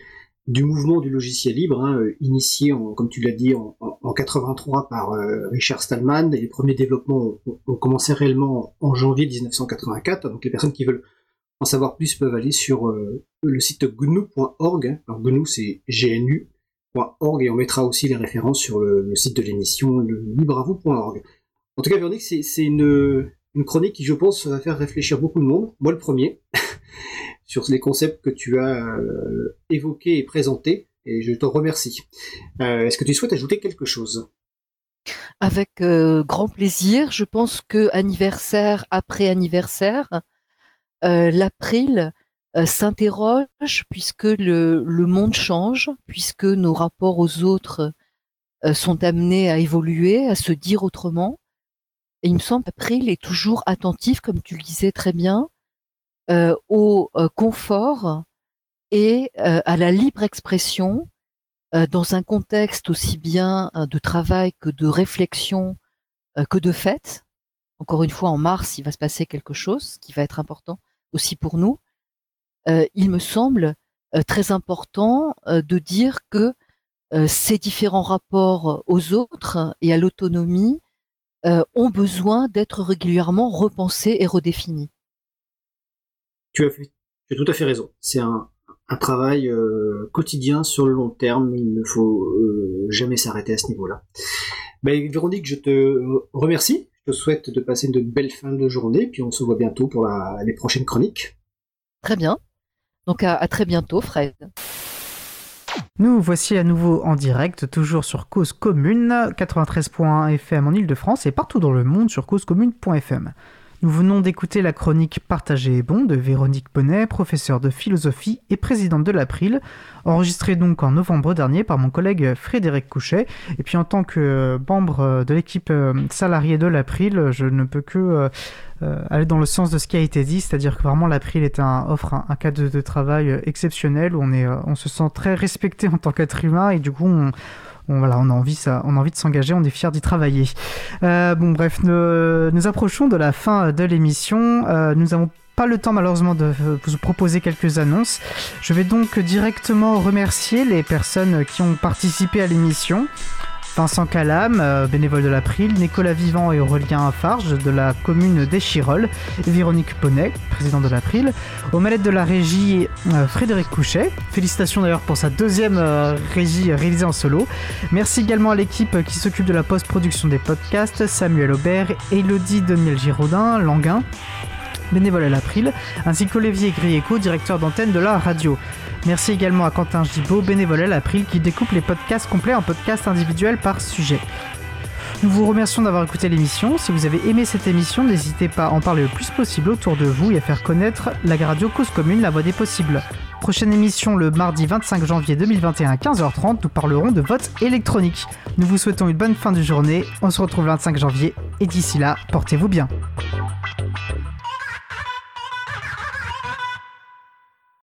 du mouvement du logiciel libre, hein, euh, initié, comme tu l'as dit, en, en, 83 par euh, Richard Stallman. Les premiers développements ont, commencé réellement en, janvier 1984. Donc les personnes qui veulent en savoir plus peuvent aller sur euh, le site gnu.org. Hein. Alors gnu c'est gnu.org et on mettra aussi les références sur le, site de l'émission, le libreavou.org. En tout cas, Véronique, c'est une, une chronique qui, je pense, va faire réfléchir beaucoup de monde. Moi, le premier. sur les concepts que tu as euh, évoqués et présentés, et je te remercie. Euh, est-ce que tu souhaites ajouter quelque chose? Avec euh, grand plaisir. Je pense que anniversaire après anniversaire, l'April s'interroge puisque le, le, monde change, puisque nos rapports aux autres sont amenés à évoluer, à se dire autrement. Et il me semble qu'April est toujours attentif, comme tu le disais très bien, au euh, confort et euh, à la libre expression dans un contexte aussi bien de travail que de réflexion que de fête. Encore une fois, en mars, il va se passer quelque chose qui va être important aussi pour nous. il me semble très important de dire que ces différents rapports aux autres et à l'autonomie ont besoin d'être régulièrement repensés et redéfinis tu as, fait, tu as tout à fait raison. C'est un, un travail euh, quotidien sur le long terme. Il ne faut euh, jamais s'arrêter à ce niveau-là. Ben, Véronique, je te remercie. Je te souhaite de passer une belle fin de journée. Puis on se voit bientôt pour la, les prochaines chroniques. Très bien. Donc à, à très bientôt, Fred. Nous voici à nouveau en direct, toujours sur Cause Commune, 93.1 FM en Ile-de-France et partout dans le monde sur causecommune.fm. Nous venons d'écouter la chronique Partagée et bon de Véronique Bonnet, professeure de philosophie et présidente de l'April, enregistrée donc en novembre dernier par mon collègue Frédéric Couchet. Et puis en tant que membre de l'équipe euh, salariée de l'April, je ne peux que euh, aller dans le sens de ce qui a été dit, c'est-à-dire que vraiment l'April est un, offre un, cadre de, travail exceptionnel où on, est, euh, on se sent très respecté en tant qu'être humain et du coup on on, voilà, on a envie, ça, on envie de s'engager, on est fiers d'y travailler. Euh, bon, bref, nous, approchons de la fin de l'émission. Euh, nous avons pas le temps malheureusement de vous proposer quelques annonces. Je vais donc directement remercier les personnes qui ont participé à l'émission. Vincent Calam, euh, bénévole de l'April, Nicolas Vivant et Aurélien Farge de la commune d'Échirol, Véronique Ponnet, président de l'April, aux manettes de la régie euh, Frédéric Couchet. Félicitations d'ailleurs pour sa deuxième euh, régie réalisée en solo. Merci également à l'équipe qui s'occupe de la post-production des podcasts, Samuel Aubert, Elodie Daniel Giraudin, Languin, bénévole à l'April, ainsi qu'Olivier Grieco, directeur d'antenne de la radio. Merci également à Quentin Gibaud, bénévole à l'April, qui découpe les podcasts complets en podcasts individuels par sujet. Nous vous remercions d'avoir écouté l'émission. Si vous avez aimé cette émission, n'hésitez pas à en parler le plus possible autour de vous et à faire connaître la radio Cause Commune, la voix des possibles. Prochaine émission le mardi 25 janvier 2021 à 15h30, nous parlerons de vote électronique. Nous vous souhaitons une bonne fin de journée, on se retrouve le 25 janvier et d'ici là, portez-vous bien.